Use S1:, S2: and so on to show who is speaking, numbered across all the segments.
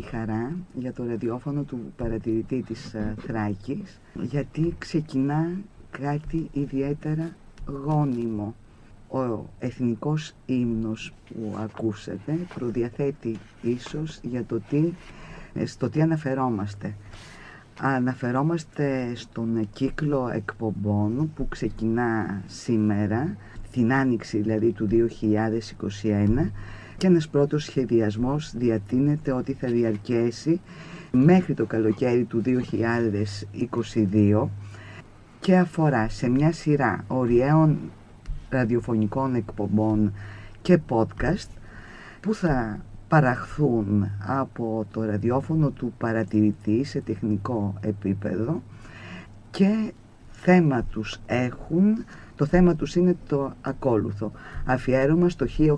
S1: Σήμερα είναι μεγάλη χαρά για το ραδιόφωνο του παρατηρητή της ε, Θράκης γιατί ξεκινά κάτι ιδιαίτερα γόνιμο. Ο εθνικός ύμνος που ακούσατε προδιαθέτει ίσως για το τι, ε, στο τι αναφερόμαστε. Αναφερόμαστε στον κύκλο εκπομπών που ξεκινά σήμερα, την άνοιξη δηλαδή του 2021 και ένας πρώτος σχεδιασμός διατείνεται ότι θα διαρκέσει μέχρι το καλοκαίρι του 2022 και αφορά σε μια σειρά ωριαίων ραδιοφωνικών εκπομπών και podcast που θα παραχθούν από το ραδιόφωνο του παρατηρητή σε τεχνικό επίπεδο και θέμα τους έχουν το θέμα τους είναι το ακόλουθο. Αφιέρωμα στο 1821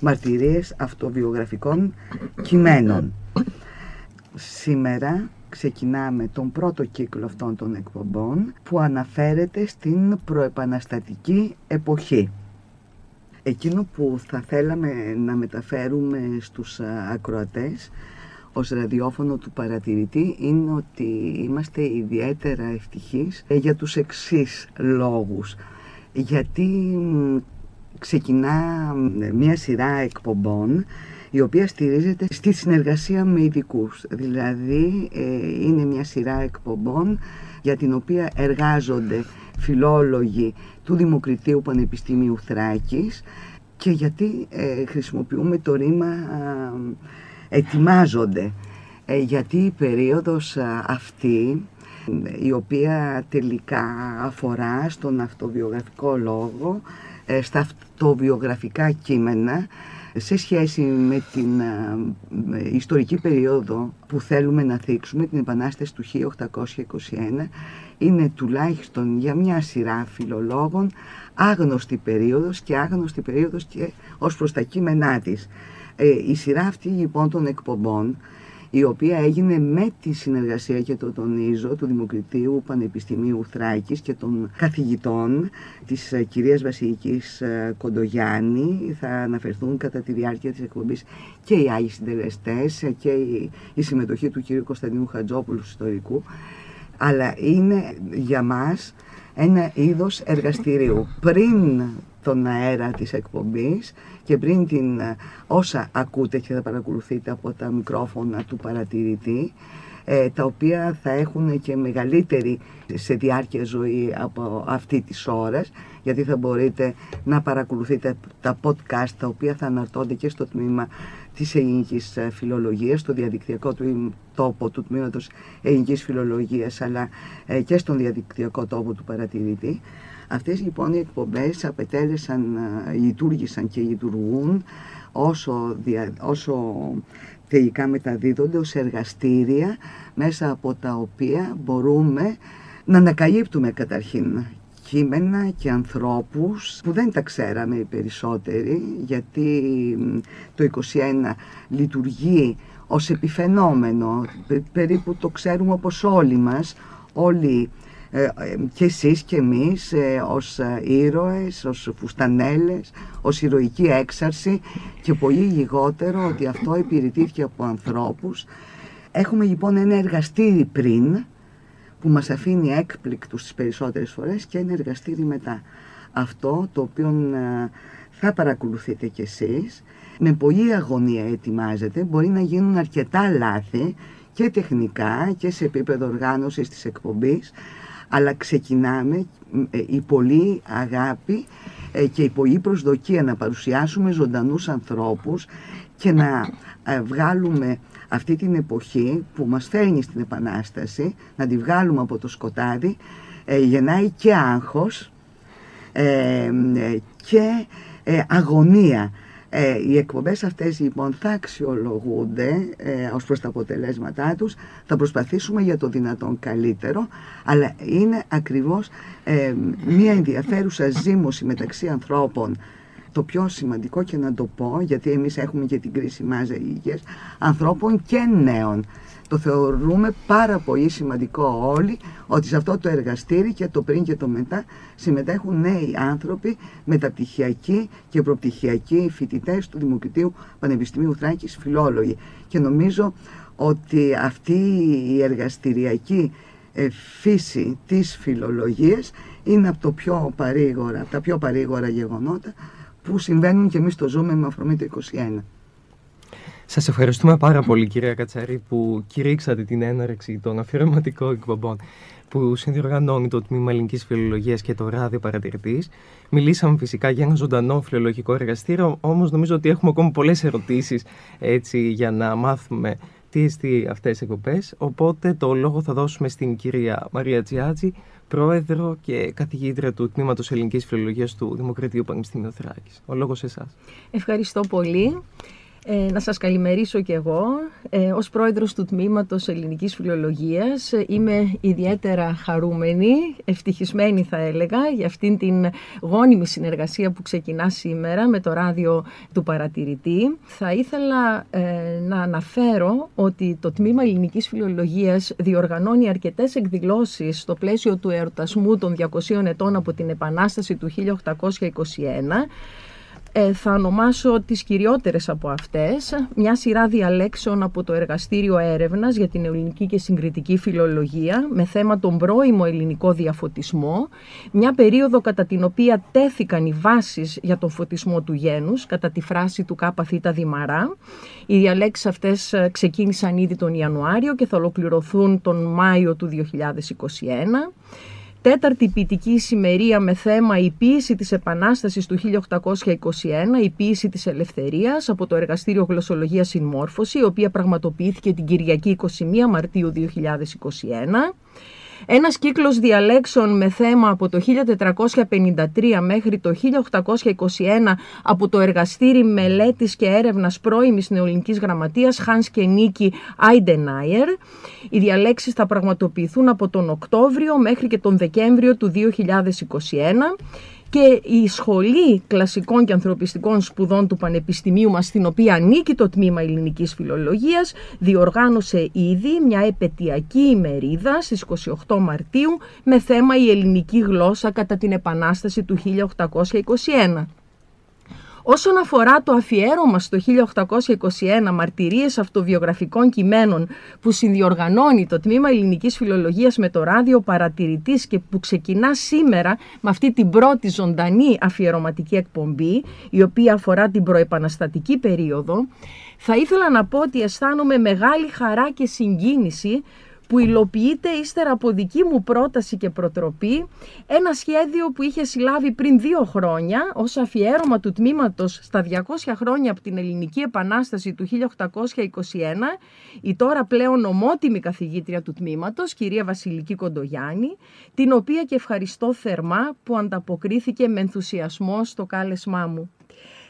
S1: μαρτυρίες αυτοβιογραφικών κειμένων. Σήμερα ξεκινάμε τον πρώτο κύκλο αυτών των εκπομπών που αναφέρεται στην προεπαναστατική εποχή. Εκείνο που θα θέλαμε να μεταφέρουμε στους ακροατές ως ραδιόφωνο του παρατηρητή είναι ότι είμαστε ιδιαίτερα ευτυχείς ε, για τους εξής λόγους. Γιατί ξεκινά μια σειρά εκπομπών η οποία στηρίζεται στη συνεργασία με ειδικούς. Δηλαδή ε, είναι μια σειρά εκπομπών για την οποία εργάζονται φιλόλογοι του Δημοκριτίου Πανεπιστημίου Θράκης και γιατί ε, χρησιμοποιούμε το ρήμα ετοιμάζονται ε, γιατί η περίοδος αυτή η οποία τελικά αφορά στον αυτοβιογραφικό λόγο ε, στα αυτοβιογραφικά κείμενα σε σχέση με την ιστορική περίοδο που θέλουμε να θίξουμε, την Επανάσταση του 1821, είναι τουλάχιστον για μια σειρά φιλολόγων άγνωστη περίοδος και άγνωστη περίοδος και ως προς τα κείμενά της. Ε, η σειρά αυτή λοιπόν των εκπομπών η οποία έγινε με τη συνεργασία και το τονίζω του Δημοκρατίου Πανεπιστημίου Θράκης και των καθηγητών της ε, κυρίας Βασιλικής ε, Κοντογιάννη θα αναφερθούν κατά τη διάρκεια της εκπομπής και οι Άγιοι Συντελεστές και η, συμμετοχή του κυρίου Κωνσταντίνου Χατζόπουλου ιστορικού αλλά είναι για μας ένα είδος εργαστηρίου. Πριν τον αέρα της εκπομπής και πριν την ε, όσα ακούτε και θα παρακολουθείτε από τα μικρόφωνα του παρατηρητή ε, τα οποία θα έχουν και μεγαλύτερη σε διάρκεια ζωή από αυτή της ώρας γιατί θα μπορείτε να παρακολουθείτε τα podcast τα οποία θα αναρτώνται και στο τμήμα της ελληνικής ε, φιλολογίας, στο διαδικτυακό του τόπο του τμήματος ελληνικής φιλολογίας αλλά και στον διαδικτυακό τόπο του παρατηρητή Αυτές λοιπόν οι εκπομπές απετέλεσαν, ε, λειτουργήσαν και λειτουργούν όσο, όσο τελικά μεταδίδονται ως εργαστήρια μέσα από τα οποία μπορούμε να ανακαλύπτουμε καταρχήν κείμενα και ανθρώπους που δεν τα ξέραμε οι περισσότεροι γιατί το 21 λειτουργεί ως επιφαινόμενο. Περίπου το ξέρουμε όπως όλοι μας όλοι ε, ε, και εσείς και εμείς ε, ως ήρωες, ως φουστανέλες, ως ηρωική έξαρση και πολύ λιγότερο ότι αυτό υπηρετήθηκε από ανθρώπους. Έχουμε λοιπόν ένα εργαστήρι πριν που μας αφήνει έκπληκτους τις περισσότερες φορές και ένα εργαστήρι μετά. Αυτό το οποίο θα παρακολουθείτε κι εσείς, με πολλή αγωνία ετοιμάζεται, μπορεί να γίνουν αρκετά λάθη και τεχνικά και σε επίπεδο οργάνωσης της εκπομπής, αλλά ξεκινάμε ε, η πολλή αγάπη ε, και η πολλή προσδοκία να παρουσιάσουμε ζωντανούς ανθρώπους και να ε, βγάλουμε αυτή την εποχή που μας φέρνει στην Επανάσταση, να τη βγάλουμε από το σκοτάδι, γεννάει και άγχος και αγωνία ε, οι εκπομπές αυτές λοιπόν θα αξιολογούνται ε, ως προς τα αποτελέσματά τους, θα προσπαθήσουμε για το δυνατόν καλύτερο, αλλά είναι ακριβώς ε, μια ενδιαφέρουσα ζήμωση μεταξύ ανθρώπων το πιο σημαντικό και να το πω, γιατί εμείς έχουμε και την κρίση μάζα υγείας, ανθρώπων και νέων. Το θεωρούμε πάρα πολύ σημαντικό όλοι ότι σε αυτό το εργαστήρι και το πριν και το μετά συμμετέχουν νέοι άνθρωποι, μεταπτυχιακοί και προπτυχιακοί φοιτητές του Δημοκρατίου Πανεπιστημίου Θράκης, φιλόλογοι. Και νομίζω ότι αυτή η εργαστηριακή ε, φύση της φιλολογίας είναι από, το πιο παρήγορα, από τα πιο παρήγορα γεγονότα που συμβαίνουν και εμείς το ζούμε με αφορμή το 21.
S2: Σας ευχαριστούμε πάρα πολύ κυρία Κατσαρή που κηρύξατε την έναρξη των αφιερωματικών εκπομπών που συνδιοργανώνει το Τμήμα Ελληνικής Φιλολογίας και το Ράδιο Παρατηρητής. Μιλήσαμε φυσικά για ένα ζωντανό φιλολογικό εργαστήριο, όμως νομίζω ότι έχουμε ακόμα πολλές ερωτήσεις για να μάθουμε τι εστί αυτές οι εκπομπές. Οπότε το λόγο θα δώσουμε στην κυρία Μαρία Τζιάτζη, πρόεδρο και καθηγήτρια του Τμήματος Ελληνικής Φιλολογίας του Δημοκρατίου Πανεπιστημίου Θράκη. Ο λόγος σε εσάς.
S3: Ευχαριστώ πολύ. Ε, να σας καλημερίσω και εγώ. Ε, ως πρόεδρος του Τμήματος Ελληνικής Φιλολογίας ε, είμαι ιδιαίτερα χαρούμενη, ευτυχισμένη θα έλεγα, για αυτήν την γόνιμη συνεργασία που ξεκινά σήμερα με το ράδιο του παρατηρητή. Θα ήθελα ε, να αναφέρω ότι το Τμήμα Ελληνικής Φιλολογίας διοργανώνει αρκετές εκδηλώσεις στο πλαίσιο του εορτασμού των 200 ετών από την Επανάσταση του 1821 ε, θα ονομάσω τις κυριότερες από αυτές, μια σειρά διαλέξεων από το Εργαστήριο Έρευνας για την Ελληνική και Συγκριτική Φιλολογία με θέμα τον πρώιμο ελληνικό διαφωτισμό, μια περίοδο κατά την οποία τέθηκαν οι βάσεις για τον φωτισμό του γένους, κατά τη φράση του ΚΘ Δημαρά. Οι διαλέξεις αυτές ε, ξεκίνησαν ήδη τον Ιανουάριο και θα ολοκληρωθούν τον Μάιο του 2021 τέταρτη ποιητική ησημερία με θέμα η ποίηση της Επανάστασης του 1821, η ποίηση της Ελευθερίας από το Εργαστήριο Γλωσσολογίας Συμμόρφωση, η οποία πραγματοποιήθηκε την Κυριακή 21 Μαρτίου 2021. Ένας κύκλος διαλέξεων με θέμα από το 1453 μέχρι το 1821 από το Εργαστήρι Μελέτης και Έρευνας Πρώιμης Νεοελληνικής Γραμματείας Hans και Νίκη Άιντενάιερ. Οι διαλέξεις θα πραγματοποιηθούν από τον Οκτώβριο μέχρι και τον Δεκέμβριο του 2021 και η Σχολή Κλασικών και Ανθρωπιστικών Σπουδών του Πανεπιστημίου μας, στην οποία ανήκει το Τμήμα Ελληνικής Φιλολογίας, διοργάνωσε ήδη μια επαιτειακή ημερίδα στις 28 Μαρτίου με θέμα η ελληνική γλώσσα κατά την Επανάσταση του 1821. Όσον αφορά το αφιέρωμα στο 1821 μαρτυρίες αυτοβιογραφικών κειμένων που συνδιοργανώνει το Τμήμα Ελληνικής Φιλολογίας με το ράδιο παρατηρητής και που ξεκινά σήμερα με αυτή την πρώτη ζωντανή αφιερωματική εκπομπή η οποία αφορά την προεπαναστατική περίοδο θα ήθελα να πω ότι αισθάνομαι μεγάλη χαρά και συγκίνηση που υλοποιείται ύστερα από δική μου πρόταση και προτροπή ένα σχέδιο που είχε συλλάβει πριν δύο χρόνια ως αφιέρωμα του τμήματος στα 200 χρόνια από την Ελληνική Επανάσταση του 1821 η τώρα πλέον ομότιμη καθηγήτρια του τμήματος, κυρία Βασιλική Κοντογιάννη, την οποία και ευχαριστώ θερμά που ανταποκρίθηκε με ενθουσιασμό στο κάλεσμά μου.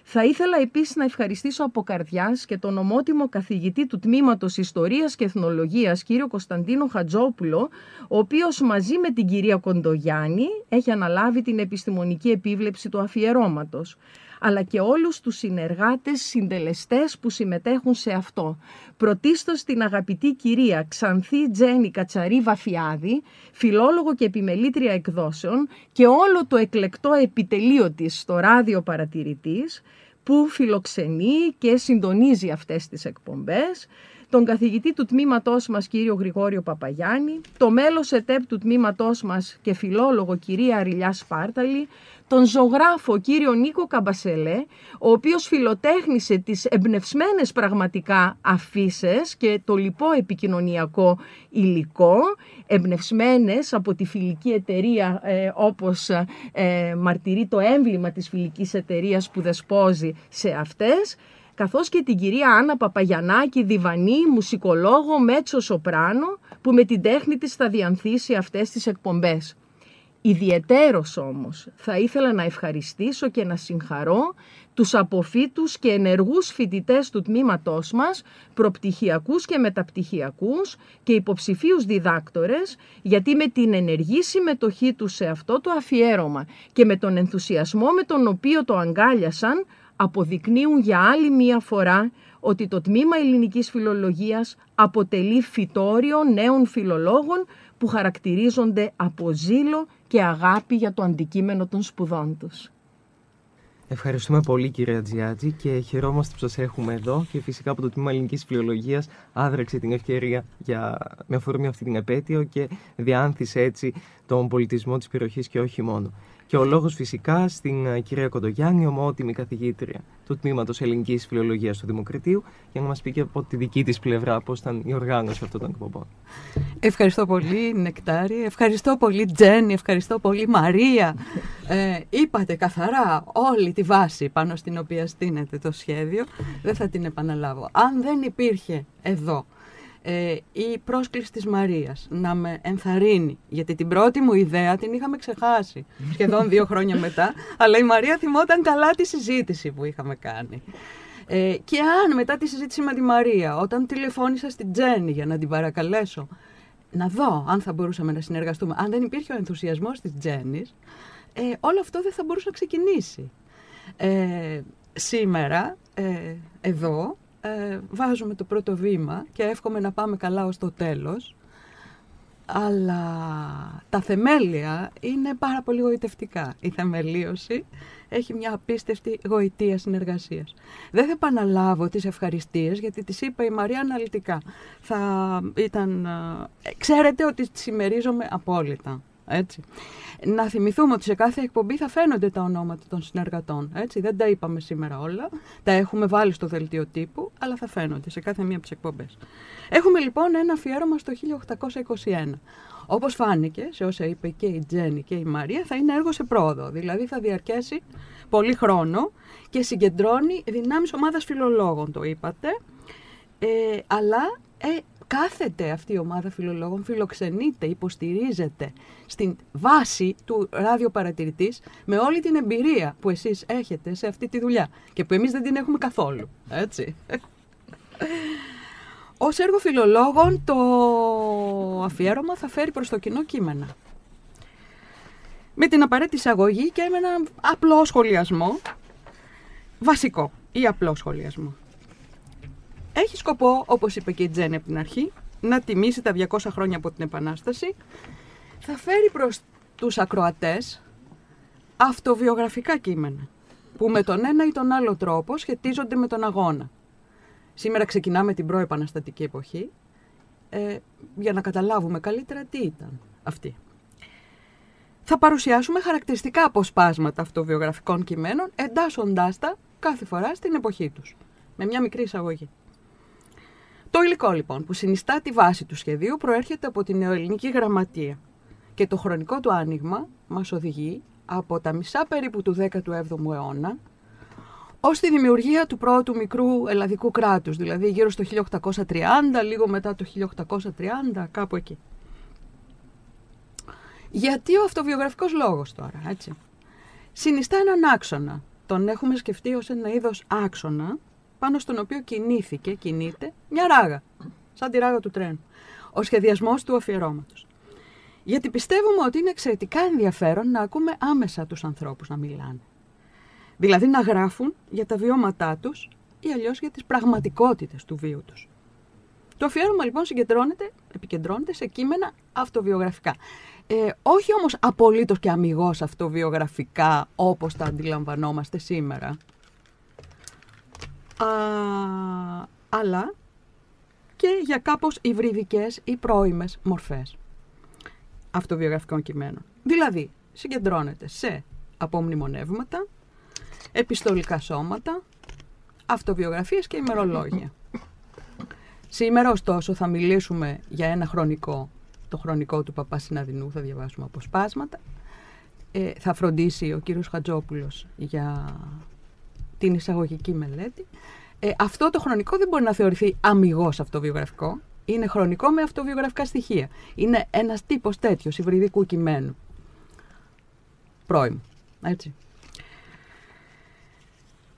S3: Θα ήθελα επίσης να ευχαριστήσω από καρδιάς και τον ομότιμο καθηγητή του Τμήματος Ιστορίας και Εθνολογίας, κύριο Κωνσταντίνο Χατζόπουλο, ο οποίος μαζί με την κυρία Κοντογιάννη έχει αναλάβει την επιστημονική επίβλεψη του αφιερώματος αλλά και όλους τους συνεργάτες, συντελεστές που συμμετέχουν σε αυτό. Πρωτίστως την αγαπητή κυρία Ξανθή Τζένι Κατσαρή Βαφιάδη, φιλόλογο και επιμελήτρια εκδόσεων και όλο το εκλεκτό επιτελείο της στο ράδιο παρατηρητής, που φιλοξενεί και συντονίζει αυτές τις εκπομπές, τον καθηγητή του τμήματός μας κύριο Γρηγόριο Παπαγιάννη, το μέλος ΕΤΕΠ του τμήματός μας και φιλόλογο κυρία Αριλιά Σπάρταλη, τον ζωγράφο κύριο Νίκο Καμπασελέ, ο οποίος φιλοτέχνησε τις εμπνευσμένες πραγματικά αφήσει και το λοιπό επικοινωνιακό υλικό, εμπνευσμένες από τη φιλική εταιρεία ε, όπως ε, μαρτυρεί το έμβλημα της φιλικής εταιρείας που δεσπόζει σε αυτές, καθώς και την κυρία Άννα Παπαγιανάκη, διβανή, μουσικολόγο, μέτσο σοπράνο, που με την τέχνη της θα διανθίσει αυτές τις εκπομπές. Ιδιαιτέρως όμως θα ήθελα να ευχαριστήσω και να συγχαρώ τους αποφύτους και ενεργούς φοιτητές του τμήματός μας, προπτυχιακούς και μεταπτυχιακούς και υποψηφίους διδάκτορες, γιατί με την ενεργή συμμετοχή τους σε αυτό το αφιέρωμα και με τον ενθουσιασμό με τον οποίο το αγκάλιασαν, αποδεικνύουν για άλλη μία φορά ότι το Τμήμα Ελληνικής Φιλολογίας αποτελεί φυτόριο νέων φιλολόγων που χαρακτηρίζονται από ζήλο και αγάπη για το αντικείμενο των σπουδών τους.
S2: Ευχαριστούμε πολύ κυρία Τζιάτζη και χαιρόμαστε που σας έχουμε εδώ και φυσικά από το Τμήμα Ελληνικής Φιλολογίας άδραξε την ευκαιρία για, με αφορμή αυτή την επέτειο και διάνθησε έτσι τον πολιτισμό της περιοχής και όχι μόνο. Και ο λόγος φυσικά στην ε, κυρία Κοντογιάννη, ομότιμη καθηγήτρια του Τμήματος Ελληνικής Φιλολογίας του Δημοκρατίου, για να μας πει και από τη δική της πλευρά πώς ήταν η οργάνωση αυτών των εκπομπών.
S4: Ευχαριστώ πολύ Νεκτάρη, ευχαριστώ πολύ Τζέννη, ευχαριστώ πολύ Μαρία. Ε, είπατε καθαρά όλη τη βάση πάνω στην οποία στείνεται το σχέδιο, δεν θα την επαναλάβω. Αν δεν υπήρχε εδώ ε, η πρόσκληση της Μαρίας να με ενθαρρύνει, γιατί την πρώτη μου ιδέα την είχαμε ξεχάσει σχεδόν δύο χρόνια μετά, αλλά η Μαρία θυμόταν καλά τη συζήτηση που είχαμε κάνει. Ε, και αν μετά τη συζήτηση με τη Μαρία, όταν τηλεφώνησα στην Τζέννη για να την παρακαλέσω να δω αν θα μπορούσαμε να συνεργαστούμε, αν δεν υπήρχε ο ενθουσιασμός της Τζέννης, ε, όλο αυτό δεν θα μπορούσε να ξεκινήσει. Ε, σήμερα, ε, εδώ, ε, βάζουμε το πρώτο βήμα και εύχομαι να πάμε καλά ως το τέλος. Αλλά τα θεμέλια είναι πάρα πολύ γοητευτικά. Η θεμελίωση έχει μια απίστευτη γοητεία συνεργασίας. Δεν θα επαναλάβω τις ευχαριστίες γιατί τις είπα η Μαρία αναλυτικά. Θα ήταν... Ε, ξέρετε ότι τις συμμερίζομαι απόλυτα. Έτσι. Να θυμηθούμε ότι σε κάθε εκπομπή θα φαίνονται τα ονόματα των συνεργατών. Έτσι. Δεν τα είπαμε σήμερα όλα. Τα έχουμε βάλει στο δελτίο τύπου, αλλά θα φαίνονται σε κάθε μία από τις εκπομπές. Έχουμε λοιπόν ένα αφιέρωμα στο 1821. Όπως φάνηκε σε όσα είπε και η Τζέννη και η Μαρία, θα είναι έργο σε πρόοδο. Δηλαδή θα διαρκέσει πολύ χρόνο και συγκεντρώνει δυνάμεις ομάδας φιλολόγων, το είπατε. Ε, αλλά ε, κάθεται αυτή η ομάδα φιλολόγων, φιλοξενείται, υποστηρίζεται στην βάση του ραδιοπαρατηρητής με όλη την εμπειρία που εσείς έχετε σε αυτή τη δουλειά και που εμείς δεν την έχουμε καθόλου. Έτσι. Ως έργο φιλολόγων το αφιέρωμα θα φέρει προς το κοινό κείμενα. Με την απαραίτητη εισαγωγή και με ένα απλό σχολιασμό, βασικό ή απλό σχολιασμό έχει σκοπό, όπως είπε και η Τζέννη από την αρχή, να τιμήσει τα 200 χρόνια από την Επανάσταση. Θα φέρει προς τους ακροατές αυτοβιογραφικά κείμενα, που με τον ένα ή τον άλλο τρόπο σχετίζονται με τον αγώνα. Σήμερα ξεκινάμε την προεπαναστατική εποχή, ε, για να καταλάβουμε καλύτερα τι ήταν αυτή. Θα παρουσιάσουμε χαρακτηριστικά αποσπάσματα αυτοβιογραφικών κειμένων, εντάσσοντάς τα κάθε φορά στην εποχή τους, με μια μικρή εισαγωγή. Το υλικό λοιπόν που συνιστά τη βάση του σχεδίου προέρχεται από την νεοελληνική γραμματεία και το χρονικό του άνοιγμα μας οδηγεί από τα μισά περίπου του 17ου αιώνα ως τη δημιουργία του πρώτου μικρού ελλαδικού κράτους, δηλαδή γύρω στο 1830, λίγο μετά το 1830, κάπου εκεί. Γιατί ο αυτοβιογραφικός λόγος τώρα, έτσι; Συνιστά έναν άξονα. Τον έχουμε σκεφτεί ως ένα είδος άξονα, πάνω στον οποίο κινήθηκε, κινείται, μια ράγα, σαν τη ράγα του τρένου. Ο σχεδιασμός του αφιερώματος. Γιατί πιστεύουμε ότι είναι εξαιρετικά ενδιαφέρον να ακούμε άμεσα τους ανθρώπους να μιλάνε. Δηλαδή να γράφουν για τα βιώματά τους ή αλλιώς για τις πραγματικότητες του βίου τους. Το αφιέρωμα λοιπόν συγκεντρώνεται, επικεντρώνεται σε κείμενα αυτοβιογραφικά. Ε, όχι όμως απολύτως και αμυγός αυτοβιογραφικά όπως τα αντιλαμβανόμαστε σήμερα, α, αλλά και για κάπως υβριδικές ή πρώιμες μορφές αυτοβιογραφικών κειμένων. Δηλαδή, συγκεντρώνεται σε απομνημονεύματα, επιστολικά σώματα, αυτοβιογραφίες και ημερολόγια. Σήμερα, ωστόσο, θα μιλήσουμε για ένα χρονικό, το χρονικό του Παπά Συναδεινού, θα διαβάσουμε αποσπάσματα. Ε, θα φροντίσει ο κύριος Χατζόπουλος για την εισαγωγική μελέτη. Ε, αυτό το χρονικό δεν μπορεί να θεωρηθεί αμυγός αυτοβιογραφικό. Είναι χρονικό με αυτοβιογραφικά στοιχεία. Είναι ένας τύπος τέτοιος υβριδικού κειμένου. πρώιμου. Έτσι.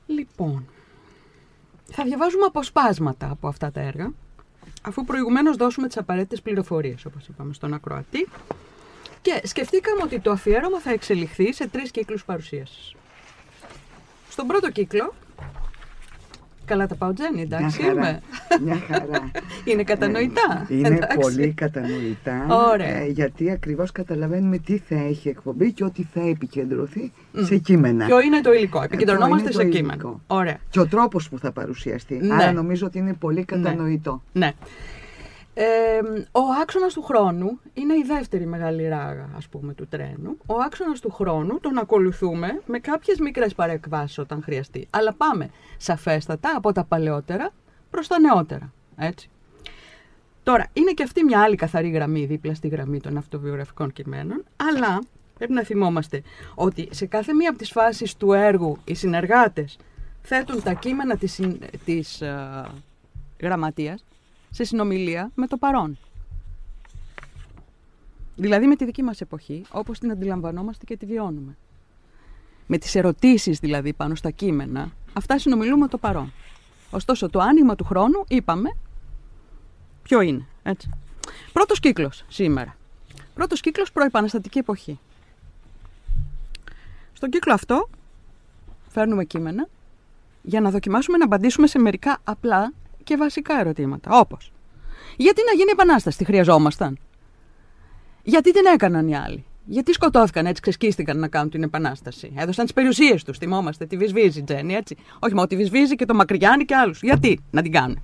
S4: Λοιπόν, θα διαβάζουμε αποσπάσματα από αυτά τα έργα, αφού προηγουμένως δώσουμε τις απαραίτητες πληροφορίες, όπως είπαμε, στον ακροατή. Και σκεφτήκαμε ότι το αφιέρωμα θα εξελιχθεί σε τρεις κύκλους παρουσίασης. Στον πρώτο κύκλο Καλά τα πάω Τζένι, εντάξει
S1: Μια χαρά.
S4: είμαι.
S1: Μια χαρά.
S4: Είναι κατανοητά.
S1: Είναι
S4: εντάξει.
S1: πολύ κατανοητά.
S4: Ωραία.
S1: ε, γιατί ακριβώς καταλαβαίνουμε τι θα έχει εκπομπή και ότι θα επικεντρωθεί σε κείμενα.
S4: Ποιο είναι το υλικό. Επικεντρωνόμαστε
S1: ποιο είναι
S4: σε
S1: το
S4: κείμενο.
S1: υλικό.
S4: Ωραία.
S1: Και ο τρόπος που θα παρουσιαστεί.
S4: Ναι.
S1: Άρα νομίζω ότι είναι πολύ κατανοητό.
S4: Ναι. Ε, ο άξονας του χρόνου είναι η δεύτερη μεγάλη ράγα, ας πούμε, του τρένου. Ο άξονας του χρόνου τον ακολουθούμε με κάποιες μικρές παρεκβάσεις όταν χρειαστεί. Αλλά πάμε σαφέστατα από τα παλαιότερα προς τα νεότερα. Έτσι. Τώρα, είναι και αυτή μια άλλη καθαρή γραμμή δίπλα στη γραμμή των αυτοβιογραφικών κειμένων, αλλά πρέπει να θυμόμαστε ότι σε κάθε μία από τις φάσεις του έργου οι συνεργάτες θέτουν τα κείμενα της, συν- της ε, γραμματείας σε συνομιλία με το παρόν. Δηλαδή με τη δική μας εποχή, όπως την αντιλαμβανόμαστε και τη βιώνουμε. Με τις ερωτήσεις δηλαδή πάνω στα κείμενα, αυτά συνομιλούμε με το παρόν. Ωστόσο, το άνοιγμα του χρόνου, είπαμε, ποιο είναι, έτσι. Πρώτος κύκλος σήμερα. Πρώτος κύκλος προεπαναστατική εποχή. Στον κύκλο αυτό φέρνουμε κείμενα για να δοκιμάσουμε να απαντήσουμε σε μερικά απλά και βασικά ερωτήματα. Όπως, γιατί να γίνει επανάσταση, τη χρειαζόμασταν; Γιατί την έκαναν οι άλλοι; Γιατί σκοτώθηκαν έτσι, ξεσκίστηκαν να κάνουν την επανάσταση; Έδωσαν τις περιουσίες τους. Θυμόμαστε, τη βυσβίζει η Τζέννη, έτσι. Όχι μόνο τη βυσβίζει και το Μακριγιάννη και άλλους. Γιατί να την κάνουν;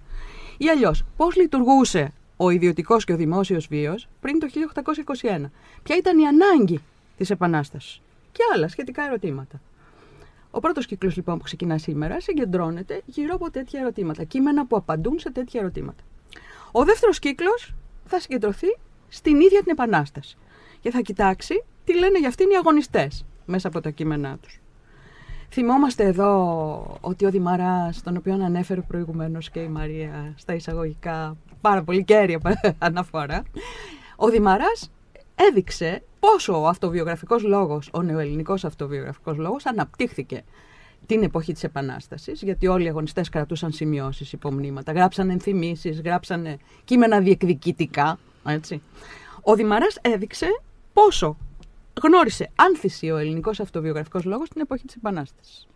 S4: Ή αλλιώς, πώς λειτουργούσε ο ιδιωτικός και ο δημόσιος βίος πριν το 1821. Ποια ήταν η ανάγκη της επανάστασης; Και άλλα σχετικά ερωτήματα. Ο πρώτος κύκλος λοιπόν που ξεκινά σήμερα συγκεντρώνεται γύρω από τέτοια ερωτήματα. Κείμενα που απαντούν σε τέτοια ερωτήματα. Ο δεύτερος κύκλος θα συγκεντρωθεί στην ίδια την Επανάσταση. Και θα κοιτάξει τι λένε για αυτήν οι αγωνιστές μέσα από τα κείμενά τους. Θυμόμαστε εδώ ότι ο Δημαράς, τον οποίο ανέφερε προηγουμένως και η Μαρία στα εισαγωγικά, πάρα πολύ κέρια αναφορά, ο Δημαράς έδειξε πόσο ο αυτοβιογραφικός λόγος, ο νεοελληνικός αυτοβιογραφικός λόγος αναπτύχθηκε την εποχή της Επανάστασης, γιατί όλοι οι αγωνιστές κρατούσαν σημειώσεις, υπομνήματα, γράψαν ενθυμίσεις, γράψαν κείμενα διεκδικητικά, έτσι. Ο Δημαράς έδειξε πόσο γνώρισε άνθηση ο ελληνικός αυτοβιογραφικός λόγος στην εποχή της Επανάστασης.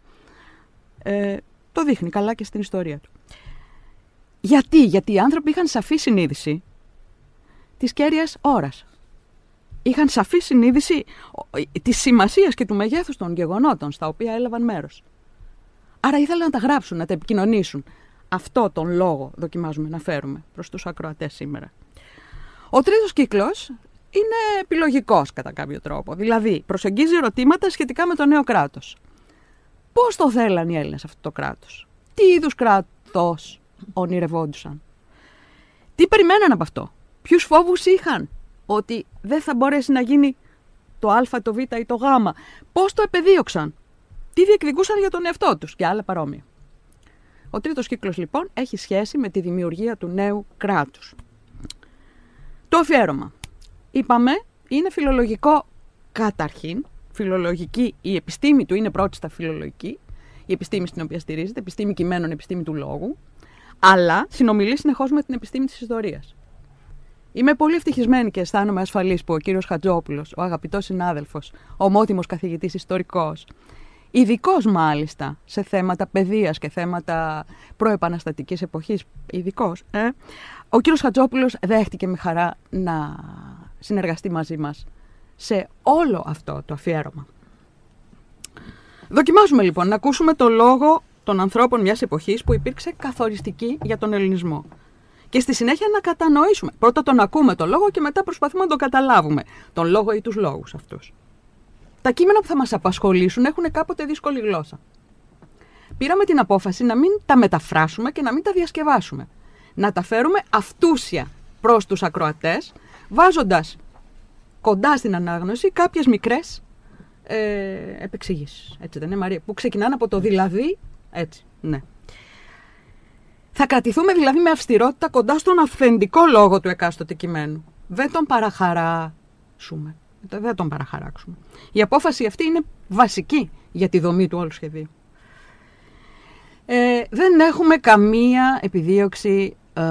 S4: Ε, το δείχνει καλά και στην ιστορία του. Γιατί, γιατί οι άνθρωποι είχαν σαφή συνείδηση της κέρυας ώρας. Είχαν σαφή συνείδηση της σημασίας και του μεγέθους των γεγονότων στα οποία έλαβαν μέρος. Άρα ήθελαν να τα γράψουν, να τα επικοινωνήσουν. Αυτό τον λόγο δοκιμάζουμε να φέρουμε προς τους ακροατές σήμερα. Ο τρίτος κύκλος είναι επιλογικός κατά κάποιο τρόπο. Δηλαδή, προσεγγίζει ερωτήματα σχετικά με το νέο κράτος. Πώς το θέλαν οι Έλληνες αυτό το κράτος; Τι είδους κράτος ονειρευόντουσαν; Τι περιμέναν από αυτό; Ποιους φόβους είχαν; Ότι δεν θα μπορέσει να γίνει το α, το β ή το γ. Πώς το επεδίωξαν; Τι διεκδικούσαν για τον εαυτό τους; Και άλλα παρόμοια. Ο τρίτος κύκλος λοιπόν έχει σχέση με τη δημιουργία του νέου κράτους. Το αφιέρωμα. Είπαμε, είναι φιλολογικό καταρχήν. Φιλολογική, η επιστήμη του είναι πρώτη στα φιλολογική. Η επιστήμη στην οποία στηρίζεται, επιστήμη κειμένων, επιστήμη του λόγου. Αλλά συνομιλεί συνεχώς με την επιστήμη της ιστορίας. Είμαι πολύ ευτυχισμένη και αισθάνομαι ασφαλής που ο κύριος Χατζόπουλος, ο αγαπητός συνάδελφος, ομότιμος καθηγητής ιστορικός, ειδικός μάλιστα σε θέματα παιδείας και θέματα προεπαναστατικής εποχής, ειδικός, ε, ο κύριος Χατζόπουλος δέχτηκε με χαρά να συνεργαστεί μαζί μας σε όλο αυτό το αφιέρωμα. Δοκιμάζουμε λοιπόν να ακούσουμε το λόγο των ανθρώπων μιας εποχής που υπήρξε καθοριστική για τον ελληνισμό. Και στη συνέχεια να κατανοήσουμε. Πρώτα τον ακούμε το λόγο και μετά προσπαθούμε να τον καταλάβουμε. Τον λόγο ή τους λόγους αυτούς. Τα κείμενα που θα μας απασχολήσουν έχουν κάποτε δύσκολη γλώσσα. Πήραμε την απόφαση να μην τα μεταφράσουμε και να μην τα διασκευάσουμε να τα φέρουμε αυτούσια προς τους ακροατές, βάζοντας κοντά στην ανάγνωση κάποιες μικρές ε, επεξηγήσεις. Έτσι δεν είναι Μαρία, που ξεκινάνε από το δηλαδή, έτσι, ναι. Θα κρατηθούμε δηλαδή με αυστηρότητα κοντά στον αυθεντικό λόγο του εκάστοτε κειμένου. Δεν τον παραχαράσουμε. Δεν τον παραχαράξουμε. Η απόφαση αυτή είναι βασική για τη δομή του όλου σχεδίου. Ε, δεν έχουμε καμία επιδίωξη ε,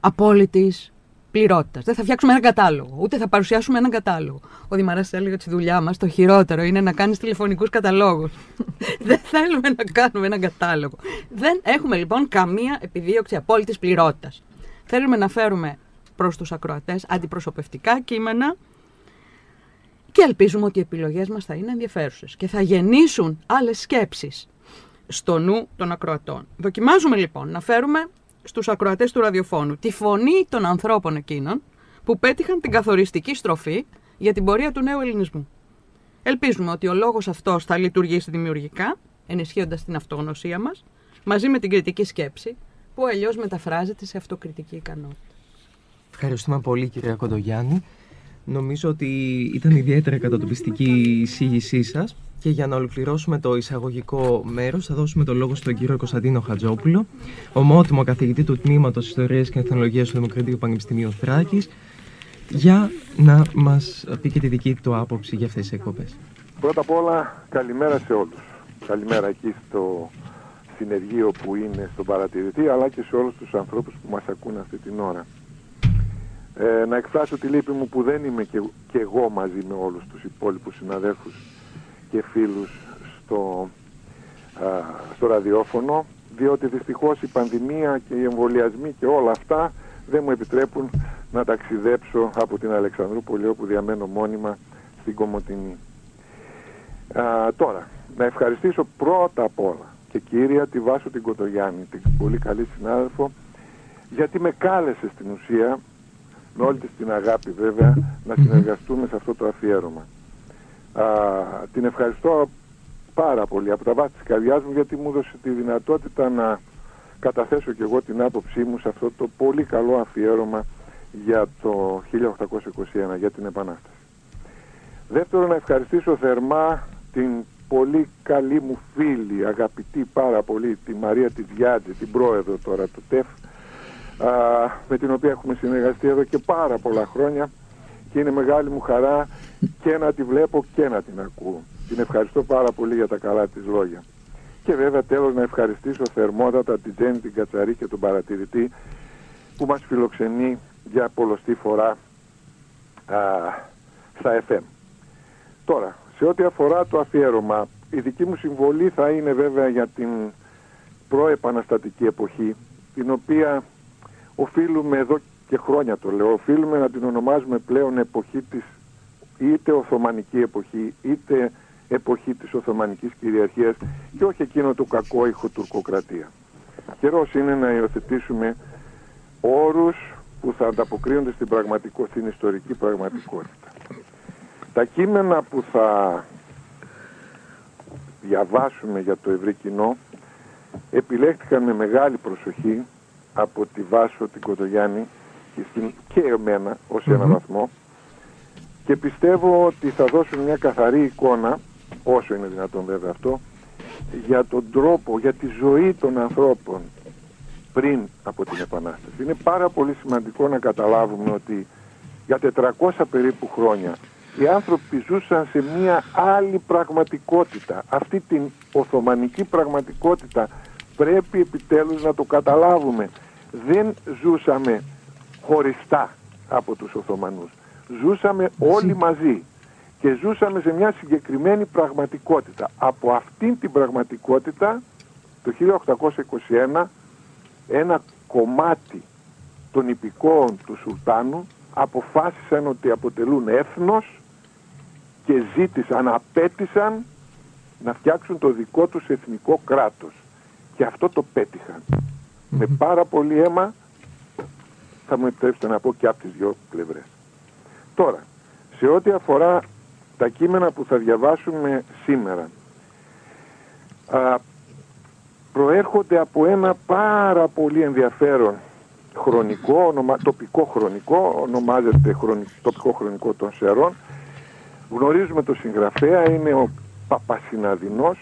S4: απόλυτης πληρότητας. Δεν θα φτιάξουμε έναν κατάλογο, ούτε θα παρουσιάσουμε έναν κατάλογο. Ο Δημαράς έλεγε ότι στη δουλειά μας το χειρότερο είναι να κάνεις τηλεφωνικούς καταλόγους. Δεν θέλουμε να κάνουμε έναν κατάλογο. Δεν έχουμε λοιπόν καμία επιδίωξη απόλυτης πληρότητας. Θέλουμε να φέρουμε προς τους ακροατές αντιπροσωπευτικά κείμενα και ελπίζουμε ότι οι επιλογές μας θα είναι ενδιαφέρουσες και θα γεννήσουν άλλες σκέψεις στο νου των ακροατών. Δοκιμάζουμε λοιπόν να φέρουμε στους ακροατές του ραδιοφώνου τη φωνή των ανθρώπων εκείνων που πέτυχαν την καθοριστική στροφή για την πορεία του νέου ελληνισμού. Ελπίζουμε ότι ο λόγος αυτός θα λειτουργήσει δημιουργικά, ενισχύοντας την αυτογνωσία μας, μαζί με την κριτική σκέψη, που αλλιώς μεταφράζεται σε αυτοκριτική ικανότητα.
S2: Ευχαριστούμε πολύ κυρία Κοντογιάννη. Νομίζω ότι ήταν ιδιαίτερα κατατοπιστική η εισήγησή σας και για να ολοκληρώσουμε το εισαγωγικό μέρος, θα δώσουμε το λόγο στον κύριο Κωνσταντίνο Χατζόπουλο, ομότιμο καθηγητή του Τμήματος Ιστορίας και Εθνολογίας του Δημοκρατικού Πανεπιστημίου Θράκης, για να μας πει και τη δική του άποψη για αυτές τις εκπομπές.
S5: Πρώτα απ' όλα, καλημέρα σε όλους. Καλημέρα εκεί στο συνεργείο που είναι στον παρατηρητή, αλλά και σε όλους τους ανθρώπους που μας ακούν αυτή την ώρα. Ε, να εκφράσω τη λύπη μου που δεν είμαι και, και εγώ μαζί με όλους τους υπόλοιπους συναδέλφους και φίλους στο, στο ραδιόφωνο διότι δυστυχώς η πανδημία και οι εμβολιασμοί και όλα αυτά δεν μου επιτρέπουν να ταξιδέψω από την Αλεξανδρούπολη όπου διαμένω μόνιμα στην Κομωτινή. τώρα, να ευχαριστήσω πρώτα απ' όλα και κύρια τη Βάσο την Κοτογιάννη, την πολύ καλή συνάδελφο, γιατί με κάλεσε στην ουσία, με όλη της την αγάπη βέβαια, να συνεργαστούμε σε αυτό το αφιέρωμα. Α, την ευχαριστώ πάρα πολύ από τα βάθη της καρδιάς μου γιατί μου έδωσε τη δυνατότητα να καταθέσω και εγώ την άποψή μου σε αυτό το πολύ καλό αφιέρωμα για το 1821, για την Επανάσταση. Δεύτερον, να ευχαριστήσω θερμά την πολύ καλή μου φίλη, αγαπητή πάρα πολύ, τη Μαρία Τιδιάτζη, την πρόεδρο τώρα του ΤΕΦ, α, με την οποία έχουμε συνεργαστεί εδώ και πάρα πολλά χρόνια και είναι μεγάλη μου χαρά και να τη βλέπω και να την ακούω. Την ευχαριστώ πάρα πολύ για τα καλά της λόγια. Και βέβαια τέλος να ευχαριστήσω θερμότατα την Τζέννη την Κατσαρή και τον παρατηρητή που μας φιλοξενεί για πολλωστή φορά α, στα FM. Τώρα, σε ό,τι αφορά το αφιέρωμα, η δική μου συμβολή θα είναι βέβαια για την προεπαναστατική εποχή, την οποία οφείλουμε εδώ και χρόνια το λέω, οφείλουμε να την ονομάζουμε πλέον εποχή της είτε Οθωμανική εποχή, είτε εποχή της Οθωμανικής κυριαρχίας και όχι εκείνο το κακό ηχοτουρκοκρατία. Καιρός είναι να υιοθετήσουμε όρους που θα ανταποκρίνονται στην, πραγματικό, στην ιστορική πραγματικότητα. Τα κείμενα που θα διαβάσουμε για το ευρύ κοινό επιλέχθηκαν με μεγάλη προσοχή από τη Βάσο, την Κοντογιάννη και, στην, και εμένα ως ένα βαθμό και πιστεύω ότι θα δώσουν μια καθαρή εικόνα, όσο είναι δυνατόν βέβαια αυτό, για τον τρόπο, για τη ζωή των ανθρώπων πριν από την Επανάσταση. Είναι πάρα πολύ σημαντικό να καταλάβουμε ότι για 400 περίπου χρόνια οι άνθρωποι ζούσαν σε μια άλλη πραγματικότητα. Αυτή την Οθωμανική πραγματικότητα πρέπει επιτέλους να το καταλάβουμε. Δεν ζούσαμε χωριστά από τους Οθωμανούς. Ζούσαμε όλοι μαζί και ζούσαμε σε μια συγκεκριμένη πραγματικότητα. Από αυτήν την πραγματικότητα το 1821 ένα κομμάτι των υπηκόων του Σουλτάνου αποφάσισαν ότι αποτελούν έθνος και ζήτησαν, απέτησαν να φτιάξουν το δικό τους εθνικό κράτος. Και αυτό το πετυχαν Με πάρα πολύ αίμα θα μου επιτρέψετε να πω και από τις δυο πλευρές. Τώρα, σε ό,τι αφορά τα κείμενα που θα διαβάσουμε σήμερα, α, προέρχονται από ένα πάρα πολύ ενδιαφέρον χρονικό, τοπικό χρονικό, ονομάζεται τοπικό χρονικό των Σερών. Γνωρίζουμε το συγγραφέα, είναι ο Παπασυναδινός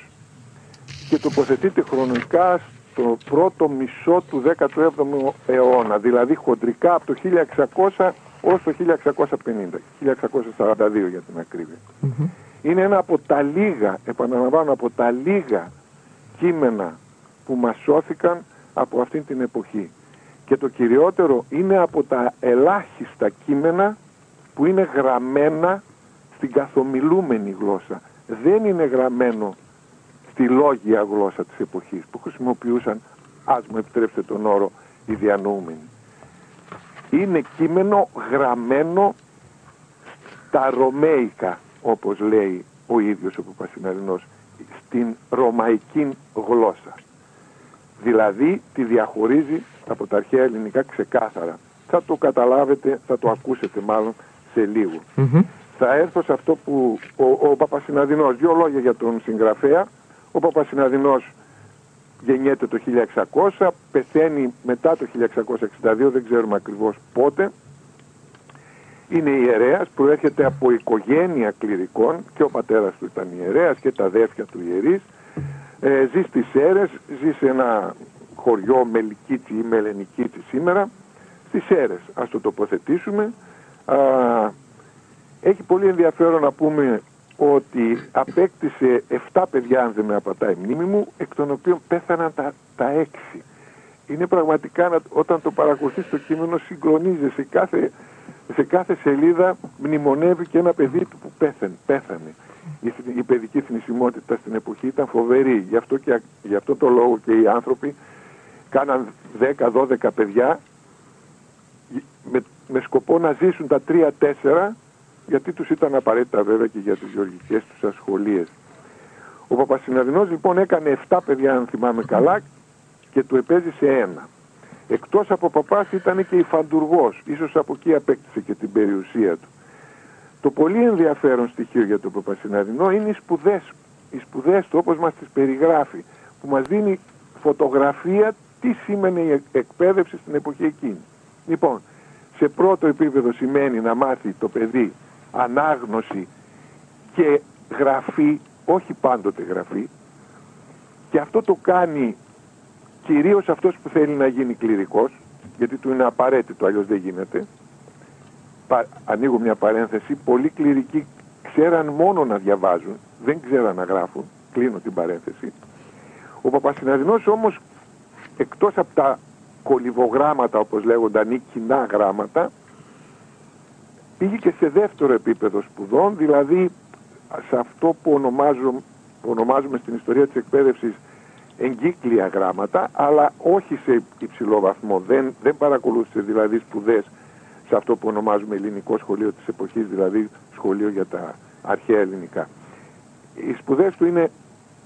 S5: και τοποθετείται χρονικά στο πρώτο μισό του 17ου αιώνα, δηλαδή χοντρικά από το 1600 ως το 1650, 1642 για την ακρίβεια. Είναι ένα από τα λίγα, επαναλαμβάνω, από τα λίγα κείμενα που μας σώθηκαν από αυτήν την εποχή. Και το κυριότερο είναι από τα ελάχιστα κείμενα που είναι γραμμένα στην καθομιλούμενη γλώσσα. Δεν είναι γραμμένο στη λόγια γλώσσα της εποχής που χρησιμοποιούσαν, ας μου επιτρέψετε τον όρο, οι διανοούμενοι. Είναι κείμενο γραμμένο στα ρωμαϊκά, όπως λέει ο ίδιος ο Παπασημερινός, στην ρωμαϊκή γλώσσα. Δηλαδή τη διαχωρίζει από τα αρχαία ελληνικά ξεκάθαρα. Θα το καταλάβετε, θα το ακούσετε μάλλον σε λιγο Θα έρθω σε αυτό που ο, ο Παπασυναδινός, δύο λόγια για τον συγγραφέα. Ο Παπασυναδινός γεννιέται το 1600, πεθαίνει μετά το 1662, δεν ξέρουμε ακριβώς πότε. Είναι ιερέας, προέρχεται από οικογένεια κληρικών και ο πατέρας του ήταν ιερέας και τα αδέρφια του ιερείς. Ε, ζει στις Σέρες, ζει σε ένα χωριό Μελικίτσι ή Μελενικίτσι σήμερα, στις Σέρες, ας το τοποθετήσουμε. Α, έχει πολύ ενδιαφέρον να πούμε ότι απέκτησε 7 παιδιά, αν δεν με απατάει η μνήμη μου, εκ των οποίων πέθαναν τα, τα 6. Είναι πραγματικά, όταν το παρακολουθείς το κείμενο, συγκρονίζεσαι σε κάθε, σε κάθε σελίδα μνημονεύει και ένα παιδί του που πέθανε. πέθανε. Η, η παιδική θνησιμότητα στην εποχή ήταν φοβερή. Γι' αυτό, και, γι αυτό το λόγο και οι άνθρωποι κάναν 10-12 παιδιά με, με σκοπό να ζήσουν τα 3-4 γιατί τους ήταν απαραίτητα βέβαια και για τις γεωργικές τους ασχολίες. Ο Παπασυναδινός λοιπόν έκανε 7 παιδιά αν θυμάμαι καλά και του επέζησε ένα. Εκτός από παπάς ήταν και υφαντουργός, ίσως από εκεί απέκτησε και την περιουσία του. Το πολύ ενδιαφέρον στοιχείο για τον Παπασυναδινό είναι οι σπουδές, οι σπουδές του όπως μας τις περιγράφει, που μας δίνει φωτογραφία τι σήμαινε η εκπαίδευση στην εποχή εκείνη. Λοιπόν, σε πρώτο επίπεδο σημαίνει να μάθει το παιδί ανάγνωση και γραφή, όχι πάντοτε γραφή, και αυτό το κάνει κυρίως αυτός που θέλει να γίνει κληρικός, γιατί του είναι απαραίτητο, αλλιώς δεν γίνεται. Πα, ανοίγω μια παρένθεση, πολλοί κληρικοί ξέραν μόνο να διαβάζουν, δεν ξέραν να γράφουν, κλείνω την παρένθεση. Ο Παπασυναδινός όμως, εκτός από τα κολυβογράμματα όπως λέγονταν ή κοινά γράμματα, πήγε και σε δεύτερο επίπεδο σπουδών, δηλαδή σε αυτό που ονομάζουμε, που ονομάζουμε στην ιστορία της εκπαίδευσης εγκύκλια γράμματα, αλλά όχι σε υψηλό βαθμό. Δεν, δεν παρακολούθησε δηλαδή σπουδές σε αυτό που ονομάζουμε ελληνικό σχολείο της εποχής, δηλαδή σχολείο για τα αρχαία ελληνικά. Οι σπουδές του είναι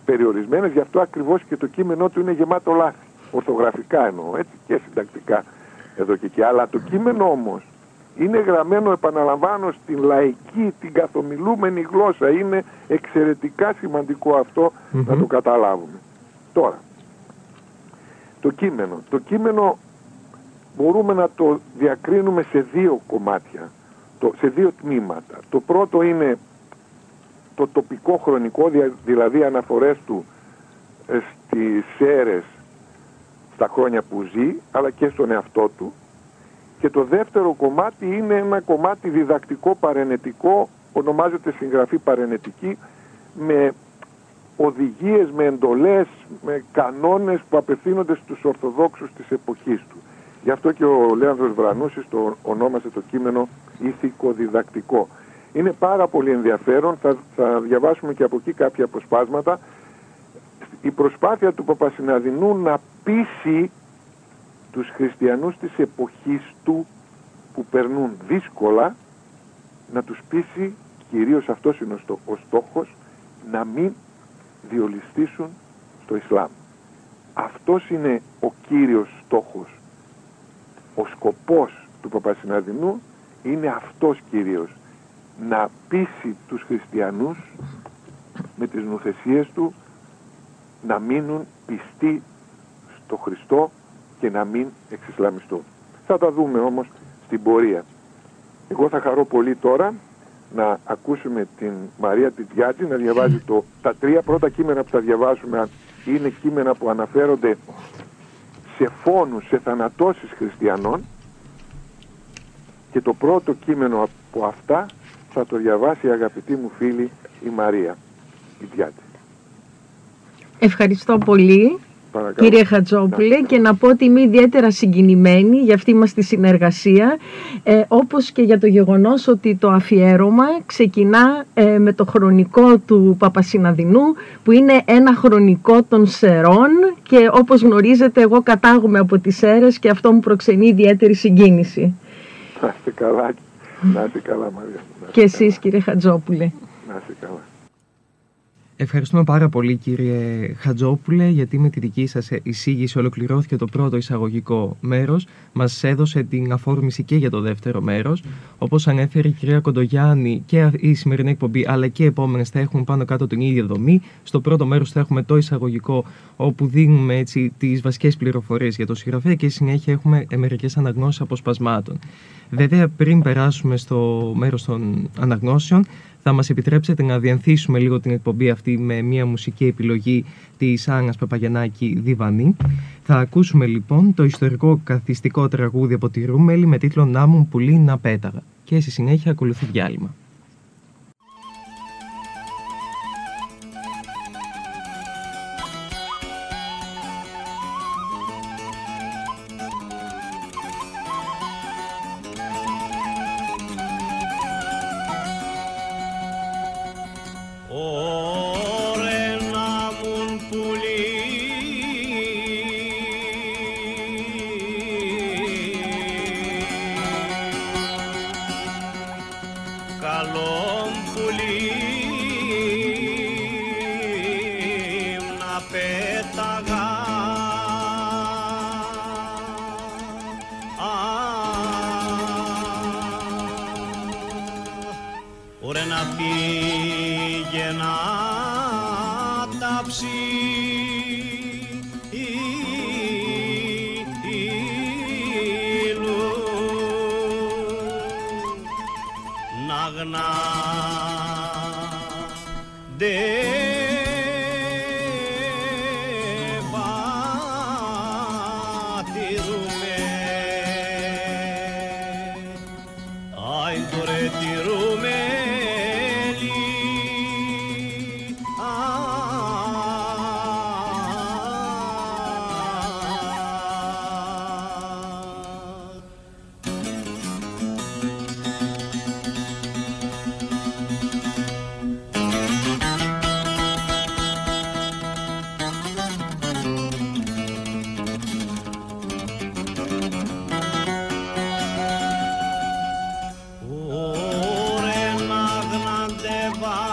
S5: περιορισμένες, γι' αυτό ακριβώς και το κείμενό του είναι γεμάτο λάθη. Ορθογραφικά εννοώ, έτσι και συντακτικά εδώ και εκεί. Αλλά το κείμενο όμως είναι γραμμένο, επαναλαμβάνω, στην λαϊκή, την καθομιλούμενη γλώσσα. Είναι εξαιρετικά σημαντικό να το καταλάβουμε. Τώρα, το κείμενο. Το κείμενο μπορούμε να το διακρίνουμε σε δύο κομμάτια, το, σε δύο τμήματα. Το πρώτο είναι το τοπικό χρονικό, δηλαδή αναφορές του ε, στις αίρες στα χρόνια που ζει, αλλά και στον εαυτό του. Και το δεύτερο κομμάτι είναι ένα κομμάτι διδακτικό παρενετικό, ονομάζεται συγγραφή παρενετική, με οδηγίες, με εντολές, με κανόνες που απευθύνονται στους Ορθοδόξους της εποχής του. Γι' αυτό και ο Λέανδρος Βρανούσης το ονόμασε το κείμενο ηθικο-διδακτικό. Είναι πάρα πολύ ενδιαφέρον, θα, θα διαβάσουμε και από εκεί κάποια αποσπάσματα. Η προσπάθεια του Παπασυναδινού να πείσει τους χριστιανούς της εποχής του που περνούν δύσκολα να τους πείσει, κυρίως αυτός είναι ο στόχος, να μην διολυστήσουν στο Ισλάμ. Αυτός είναι ο κύριος στόχος. Ο σκοπός του Παπασυναδινού είναι αυτός κυρίως. Να πείσει τους χριστιανούς με τις νουθεσίες του να μείνουν πιστοί στο Χριστό και να μην εξισλαμιστούν. Θα τα δούμε όμως στην πορεία. Εγώ θα χαρώ πολύ τώρα να ακούσουμε την Μαρία Τιτιάτη να διαβάζει το, τα τρία πρώτα κείμενα που θα διαβάσουμε είναι κείμενα που αναφέρονται σε φόνους, σε θανατώσεις χριστιανών Και το πρώτο κείμενο από αυτά θα το διαβάσει η αγαπητή μου φίλη η Μαρία η Διάτη.
S3: Ευχαριστώ πολύ.
S5: Παρακαλώ.
S3: Κύριε Χατζόπουλε και να πω ότι είμαι ιδιαίτερα συγκινημένη για αυτή μας τη συνεργασία ε, όπως και για το γεγονός ότι το αφιέρωμα ξεκινά ε, με το χρονικό του Παπασυναδινού που είναι ένα χρονικό των Σερών και όπως γνωρίζετε εγώ κατάγομαι από τις Σέρες και αυτό μου προξενεί ιδιαίτερη συγκίνηση.
S5: Να είστε καλά. Να είστε καλά Μαρία. Να είστε
S3: Και εσείς
S5: καλά.
S3: κύριε Χατζόπουλε.
S5: Να είστε καλά.
S2: Ευχαριστούμε πάρα πολύ κύριε Χατζόπουλε γιατί με τη δική σας εισήγηση ολοκληρώθηκε το πρώτο εισαγωγικό μέρος. Μας έδωσε την αφόρμηση και για το δεύτερο μέρος. Όπως ανέφερε η κυρία Κοντογιάννη και η σημερινή εκπομπή αλλά και οι επόμενες θα έχουν πάνω κάτω την ίδια δομή. Στο πρώτο μέρος θα έχουμε το εισαγωγικό όπου δίνουμε έτσι τις βασικές πληροφορίες για το συγγραφέα και στη συνέχεια έχουμε μερικές αναγνώσεις αποσπασμάτων. Βέβαια πριν περάσουμε στο μέρος των αναγνώσεων θα μας επιτρέψετε να διανθίσουμε λίγο την εκπομπή αυτή με μια μουσική επιλογή της Άννας Παπαγιανάκη Διβανή. Θα ακούσουμε λοιπόν το ιστορικό καθιστικό τραγούδι από τη Ρούμελη με τίτλο «Να μου πουλί να πέταγα» και στη συνέχεια ακολουθεί διάλειμμα.
S6: Baba.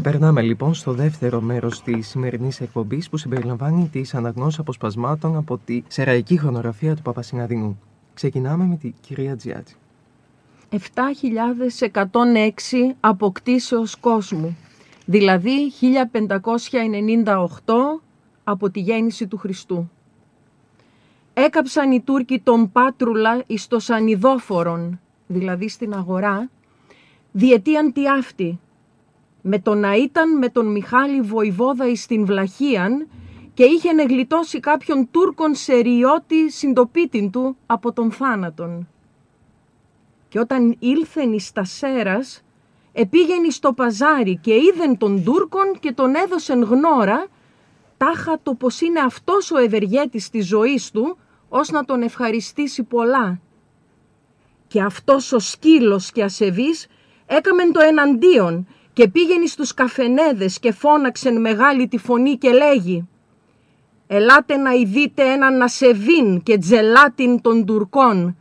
S2: Και περνάμε λοιπόν στο δεύτερο μέρος της σημερινής εκπομπής που συμπεριλαμβάνει τις αναγνώσεις αποσπασμάτων από τη σεραϊκή χρονογραφία του Παπασυναδινού. Ξεκινάμε με τη κυρία Τζιάτζη.
S3: 7.106 αποκτήσεως κόσμου, δηλαδή 1598 από τη γέννηση του Χριστού. έκαψαν οι Τούρκοι τον Πάτρουλα εις το Σανιδόφορον, δηλαδή στην αγορά, διετίαν τι αυτή, με το να ήταν με τον Μιχάλη Βοηβόδα εις την Βλαχίαν και είχε γλιτώσει κάποιον Τούρκον σεριώτη συντοπίτην του από τον θάνατον. Και όταν ήλθεν εις τα Σέρας, επήγαινε στο παζάρι και είδεν τον Τούρκον και τον έδωσεν γνώρα, τάχα το πως είναι αυτός ο ευεργέτης της ζωής του, ως να τον ευχαριστήσει πολλά. Και αυτός ο σκύλος και ασεβής έκαμεν το εναντίον και πήγαινε στους καφενέδες και φώναξεν μεγάλη τη φωνή και λέγει «Ελάτε να ειδείτε έναν ασεβήν και τζελάτιν των Τουρκών»,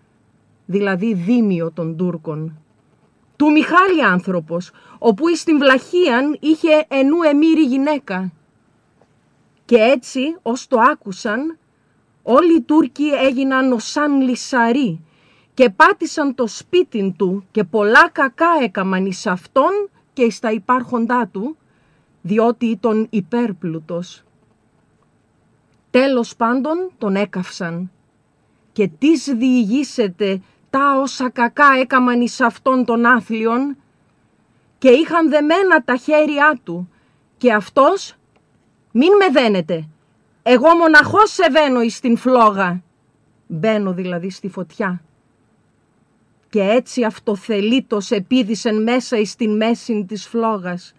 S3: δηλαδή δίμιο των Τούρκων. Του Μιχάλη άνθρωπος, όπου εις την Βλαχίαν είχε ενού εμμύρη γυναίκα. Και έτσι, ως το άκουσαν, όλοι οι Τούρκοι έγιναν σαν λισαροί και πάτησαν το σπίτι του και πολλά κακά έκαμαν εις αυτόν και εις τα υπάρχοντά του, διότι ήταν υπέρπλουτος. Τέλος πάντων τον έκαυσαν και τις διηγήσετε τα όσα κακά έκαμαν εις αυτόν τον άθλιον και είχαν δεμένα τα χέρια του και αυτός «Μην με δένετε, εγώ μοναχός σε βαίνω εις την φλόγα». Μπαίνω δηλαδή στη φωτιά. Και έτσι αυτοθελήτως επίδησεν μέσα εις την μέση της φλόγας.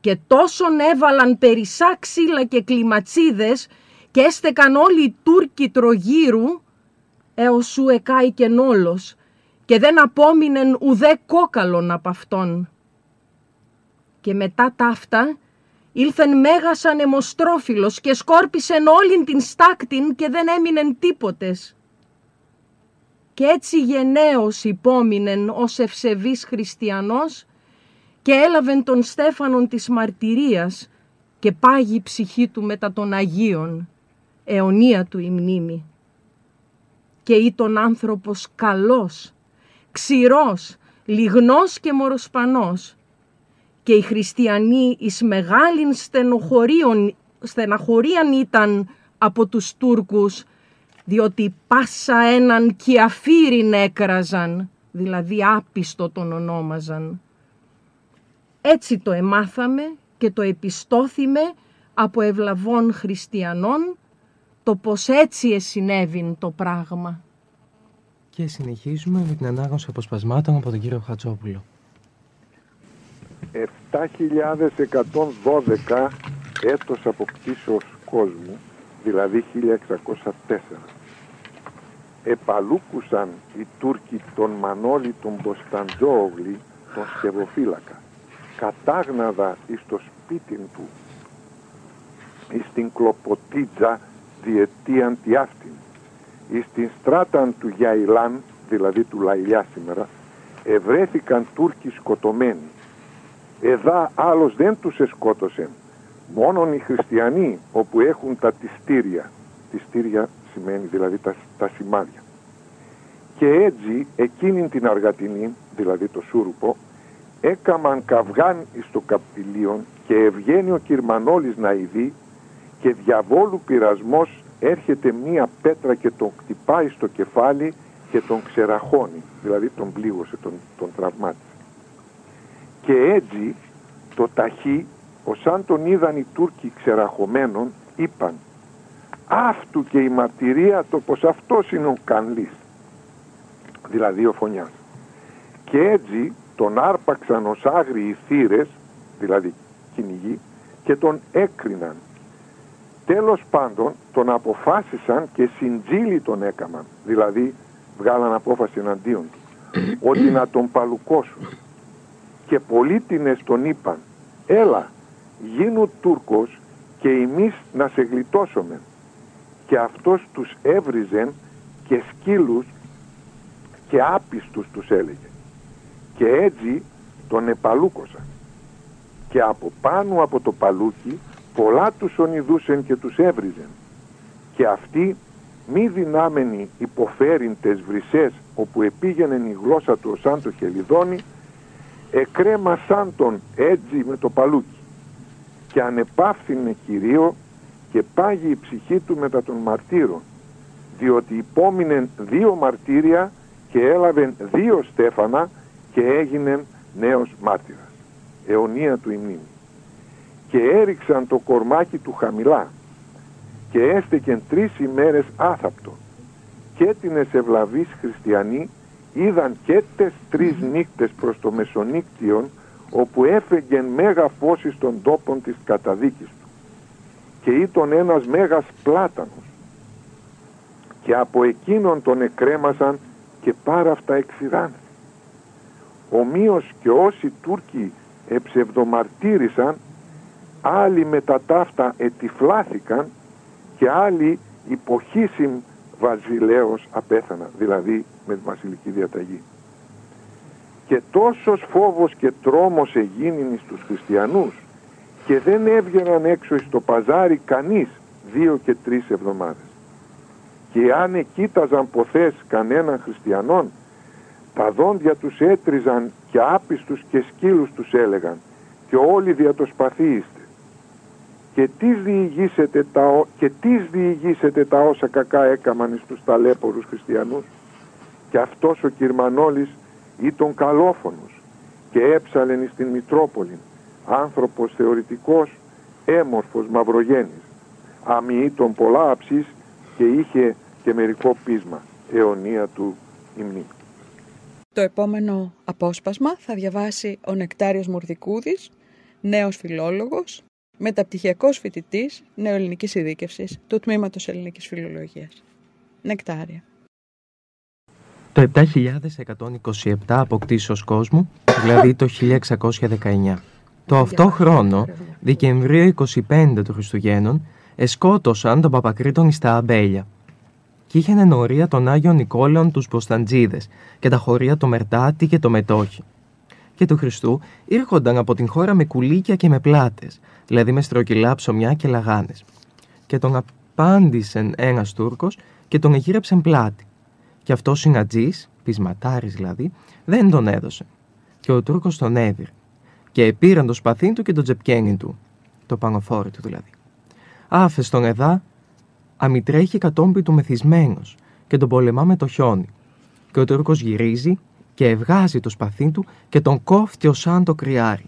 S3: Και τόσον έβαλαν περισσά ξύλα και κλιματσίδες και έστεκαν όλοι οι Τούρκοι τρογύρου έως σου εκάηκεν όλος και δεν απόμεινεν ουδέ κόκαλον από αυτόν. Και μετά ταύτα ήλθεν μέγας ανεμοστρόφιλος και σκόρπισεν όλην την στάκτην και δεν έμεινεν τίποτες. Και έτσι γενναίος υπόμεινεν ως ευσεβής χριστιανός και έλαβεν τον Στέφανον της μαρτυρίας και πάγει η ψυχή του μετά των Αγίων, αιωνία του η μνήμη και ήταν άνθρωπος καλός, ξηρός, λιγνός και μοροσπανός. Και οι χριστιανοί εις μεγάλην στεναχωρίαν ήταν από τους Τούρκους, διότι πάσα έναν κιαφύριν έκραζαν, δηλαδή άπιστο τον ονόμαζαν. Έτσι το εμάθαμε και το επιστόθημε από ευλαβών χριστιανών το πως έτσι εσυνέβην το πράγμα.
S2: Και συνεχίζουμε με την ανάγνωση αποσπασμάτων από τον κύριο Χατσόπουλο.
S5: 7.112 έτος αποκτήσεως κόσμου, δηλαδή 1604. Επαλούκουσαν οι Τούρκοι τον Μανώλη τον Μποσταντζόγλη, τον Σκευοφύλακα, κατάγναδα εις το σπίτι του, εις την Κλοποτίτζα διετίαν τη αυτήν. Εις την στράταν του Γιαϊλάν, δηλαδή του Λαϊλιά σήμερα, ευρέθηκαν Τούρκοι σκοτωμένοι. Εδά άλλος δεν τους εσκότωσεν, μόνον οι χριστιανοί όπου έχουν τα τιστήρια. Τιστήρια σημαίνει δηλαδή τα, τα σημάδια. Και έτσι εκείνη την αργατινή, δηλαδή το Σούρουπο, έκαμαν καυγάν εις το καπηλίον και ευγαίνει ο Κυρμανόλης να ειδεί και διαβόλου πειρασμός έρχεται μία πέτρα και τον κτυπάει στο κεφάλι και τον ξεραχώνει, δηλαδή τον πλήγωσε, τον, τον τραυμάτισε. Και έτσι το ταχύ, ως αν τον είδαν οι Τούρκοι ξεραχωμένον, είπαν «Αυτού και η μαρτυρία το πως αυτός είναι ο Κανλής», δηλαδή ο Φωνιάς. Και έτσι τον άρπαξαν ως άγριοι θύρες, δηλαδή κυνηγοί, και τον έκριναν Τέλος πάντων τον αποφάσισαν και συντζήλι τον έκαμαν, δηλαδή βγάλαν απόφαση εναντίον του, ότι να τον παλουκώσουν. Και πολίτινες τον είπαν, έλα γίνου Τούρκος και εμείς να σε γλιτώσουμε. Και αυτός τους έβριζεν και σκύλους και άπιστους τους έλεγε. Και έτσι τον επαλούκωσαν. Και από πάνω από το παλούκι πολλά τους ονειδούσεν και τους έβριζεν και αυτοί μη δυνάμενοι υποφέρειν τες βρυσές όπου επήγαινεν η γλώσσα του σαν το χελιδόνι εκρέμασαν τον έτσι με το παλούκι και ανεπάφθηνε κυρίως και πάγει η ψυχή του μετά των μαρτύρων διότι υπόμεινε δύο μαρτύρια και έλαβε δύο στέφανα και έγινε νέος μάρτυρας. Αιωνία του ημνήμη. Και έριξαν το κορμάκι του χαμηλά και έστεκεν τρεις ημέρες άθαπτο και την ευλαβείς χριστιανοί είδαν και τες τρεις νύχτες προς το μεσονύκτιον όπου έφεγγεν μέγα φως των τόπων της καταδίκης του και ήταν ένας μέγας πλάτανος και από εκείνον τον εκρέμασαν και πάρα αυτά εξηράνθη. Ομοίως και όσοι Τούρκοι εψευδομαρτύρησαν άλλοι με τα ταύτα ετυφλάθηκαν και άλλοι υποχήσιμ βασιλέως απέθανα, δηλαδή με τη βασιλική διαταγή. Και τόσος φόβος και τρόμος εγίνην στους χριστιανούς και δεν έβγαιναν έξω στο παζάρι κανείς δύο και τρεις εβδομάδες. Και αν εκείταζαν ποθές κανέναν χριστιανών, τα δόντια τους έτριζαν και άπιστους και σκύλους τους έλεγαν και όλοι δια το σπαθί είστε. Και τις διηγήσετε τα, και τις διηγήσετε τα όσα κακά έκαμαν εις τους ταλέπορους χριστιανούς. Και αυτός ο Κυρμανόλης ήταν καλόφωνος και έψαλεν εις την Μητρόπολη άνθρωπος θεωρητικός, έμορφος μαυρογένης. Αμοιή των πολλά αψής και είχε και μερικό πείσμα, αιωνία του υμνή.
S7: Το επόμενο απόσπασμα θα διαβάσει ο Νεκτάριος Μουρδικούδης, νέος φιλόλογος, μεταπτυχιακός φοιτητής νεοελληνικής ειδίκευσης του Τμήματος Ελληνικής Φιλολογίας. Νεκτάρια.
S2: Το 7127 αποκτήσεως κόσμου, δηλαδή το 1619. Το αυτό χρόνο, Δεκεμβρίου 25 του Χριστουγέννων, εσκότωσαν τον Παπακρίτον στα Αμπέλια. Και είχαν ενορία των Άγιων Νικόλαων τους Ποσταντζίδες και τα χωρία το Μερτάτη και το Μετόχι. Και του Χριστού ήρχονταν από την χώρα με κουλίκια και με πλάτες, δηλαδή με στρογγυλά ψωμιά και λαγάνες. Και τον απάντησε ένας Τούρκος και τον εγύρεψε πλάτη. Και αυτός συνατζής, πεισματάρης δηλαδή, δεν τον έδωσε. Και ο Τούρκος τον έδιρε και πήραν το σπαθί του και το τζεπκένι του, το πανοφόρι του δηλαδή. Άφε τον εδά, αμητρέχει κατόμπι του μεθυσμένος και τον πολεμά με το χιόνι. Και ο Τούρκος γυρίζει και ευγάζει το σπαθί του και τον κόφτει ως σαν το κρυάρι.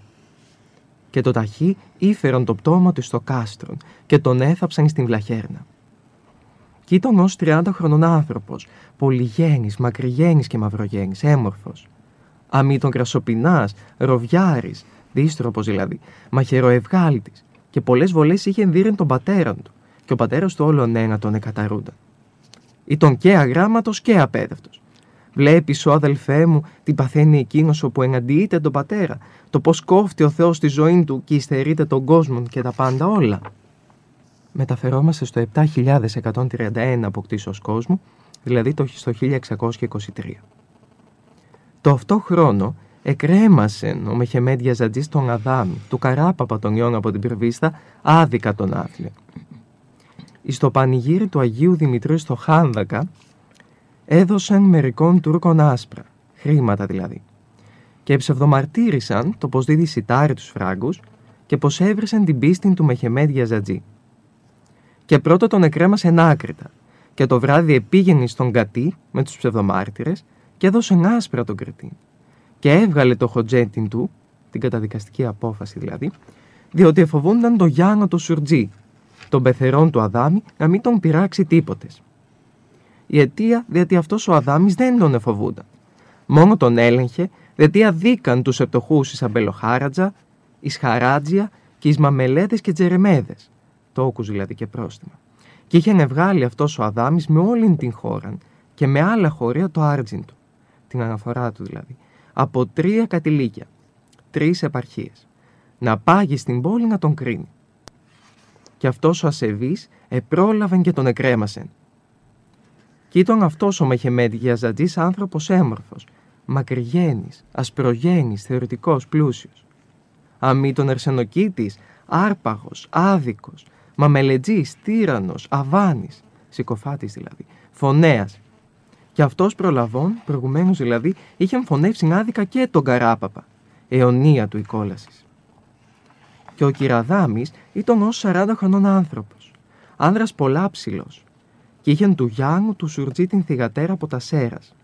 S2: Και το ταχύ ήφεραν το πτώμα του στο κάστρον και τον έθαψαν στην βλαχέρνα. Κι ήταν ως 30 χρονών άνθρωπος, πολυγένης, μακριγένης και μαυρογένης, έμορφος. Αμή τον κρασοπινάς, ροβιάρης, δίστροπος δηλαδή, μαχαιροευγάλτης και πολλές βολές είχε ενδύρεν τον πατέρα του και ο πατέρας του όλον ένα τον εκαταρούνταν. Ήταν και αγράμματος και απέδευτος. Βλέπεις ο αδελφέ μου τι παθαίνει εκείνος όπου εναντιείται τον πατέρα, το πώς κόφτει ο Θεός τη ζωή του και υστερείται τον κόσμο και τα πάντα όλα. Μεταφερόμαστε στο 7131 αποκτήσεως κόσμου, δηλαδή το στο 1623. Το αυτό χρόνο εκρέμασε ο Μεχεμέντια Ζατζή τον Αδάμι, του καράπαπα τον Ιώνα από την Πυρβίστα, άδικα τον άθλιο. Στο πανηγύρι του Αγίου Δημητρίου στο Χάνδακα έδωσαν μερικών Τούρκων άσπρα, χρήματα δηλαδή, και ψευδομαρτύρησαν το πως δίδει σιτάρι τους φράγκους και πως έβρισαν την πίστη του Μεχεμέντια Ζατζή. Και πρώτο τον εκρέμασαν άκρητα και το βράδυ επήγαινε στον Κατή με τους ψευδομάρτυρες και έδωσε άσπρα τον κριτή. Και έβγαλε το χοντζέτιν του, την καταδικαστική απόφαση δηλαδή, διότι εφοβούνταν το Γιάννο το Σουρτζή, τον πεθερόν του Αδάμι, να μην τον πειράξει τίποτες. Η αιτία διότι αυτός ο Αδάμις δεν τον εφοβούνταν. Μόνο τον έλεγχε διότι αδίκαν τους επτοχούς εις Αμπελοχάρατζα, εις Χαράτζια και εις Μαμελέδες και Τζερεμέδες, τόκους δηλαδή και πρόστιμα. Και είχε βγάλει αυτός ο Αδάμις με όλη την χώρα και με άλλα χωρία το άρτζιν του την αναφορά του δηλαδή, από τρία κατηλίκια, τρεις επαρχίες, να πάγει στην πόλη να τον κρίνει. Και αυτός ο ασεβής επρόλαβεν και τον εκρέμασεν. Κι ήταν αυτός ο Μεχεμέντ Γιαζατζής άνθρωπος έμορφος, μακριγένης, ασπρογένης, θεωρητικός, πλούσιος. Αμή τον Ερσενοκίτης, άρπαγος, άδικος, μαμελετζής, τύρανος, αβάνης, συκοφάτης δηλαδή, φωνέας, και αυτός προλαβών, προηγουμένως δηλαδή, είχε φωνεύσει άδικα και τον Καράπαπα, αιωνία του η κόλαση. Και ο Κυραδάμης ήταν ως 40 χρονών άνθρωπος, άνδρας πολλάψιλο, και είχαν του Γιάννου του Σουρτζή την θυγατέρα από τα Σέρας.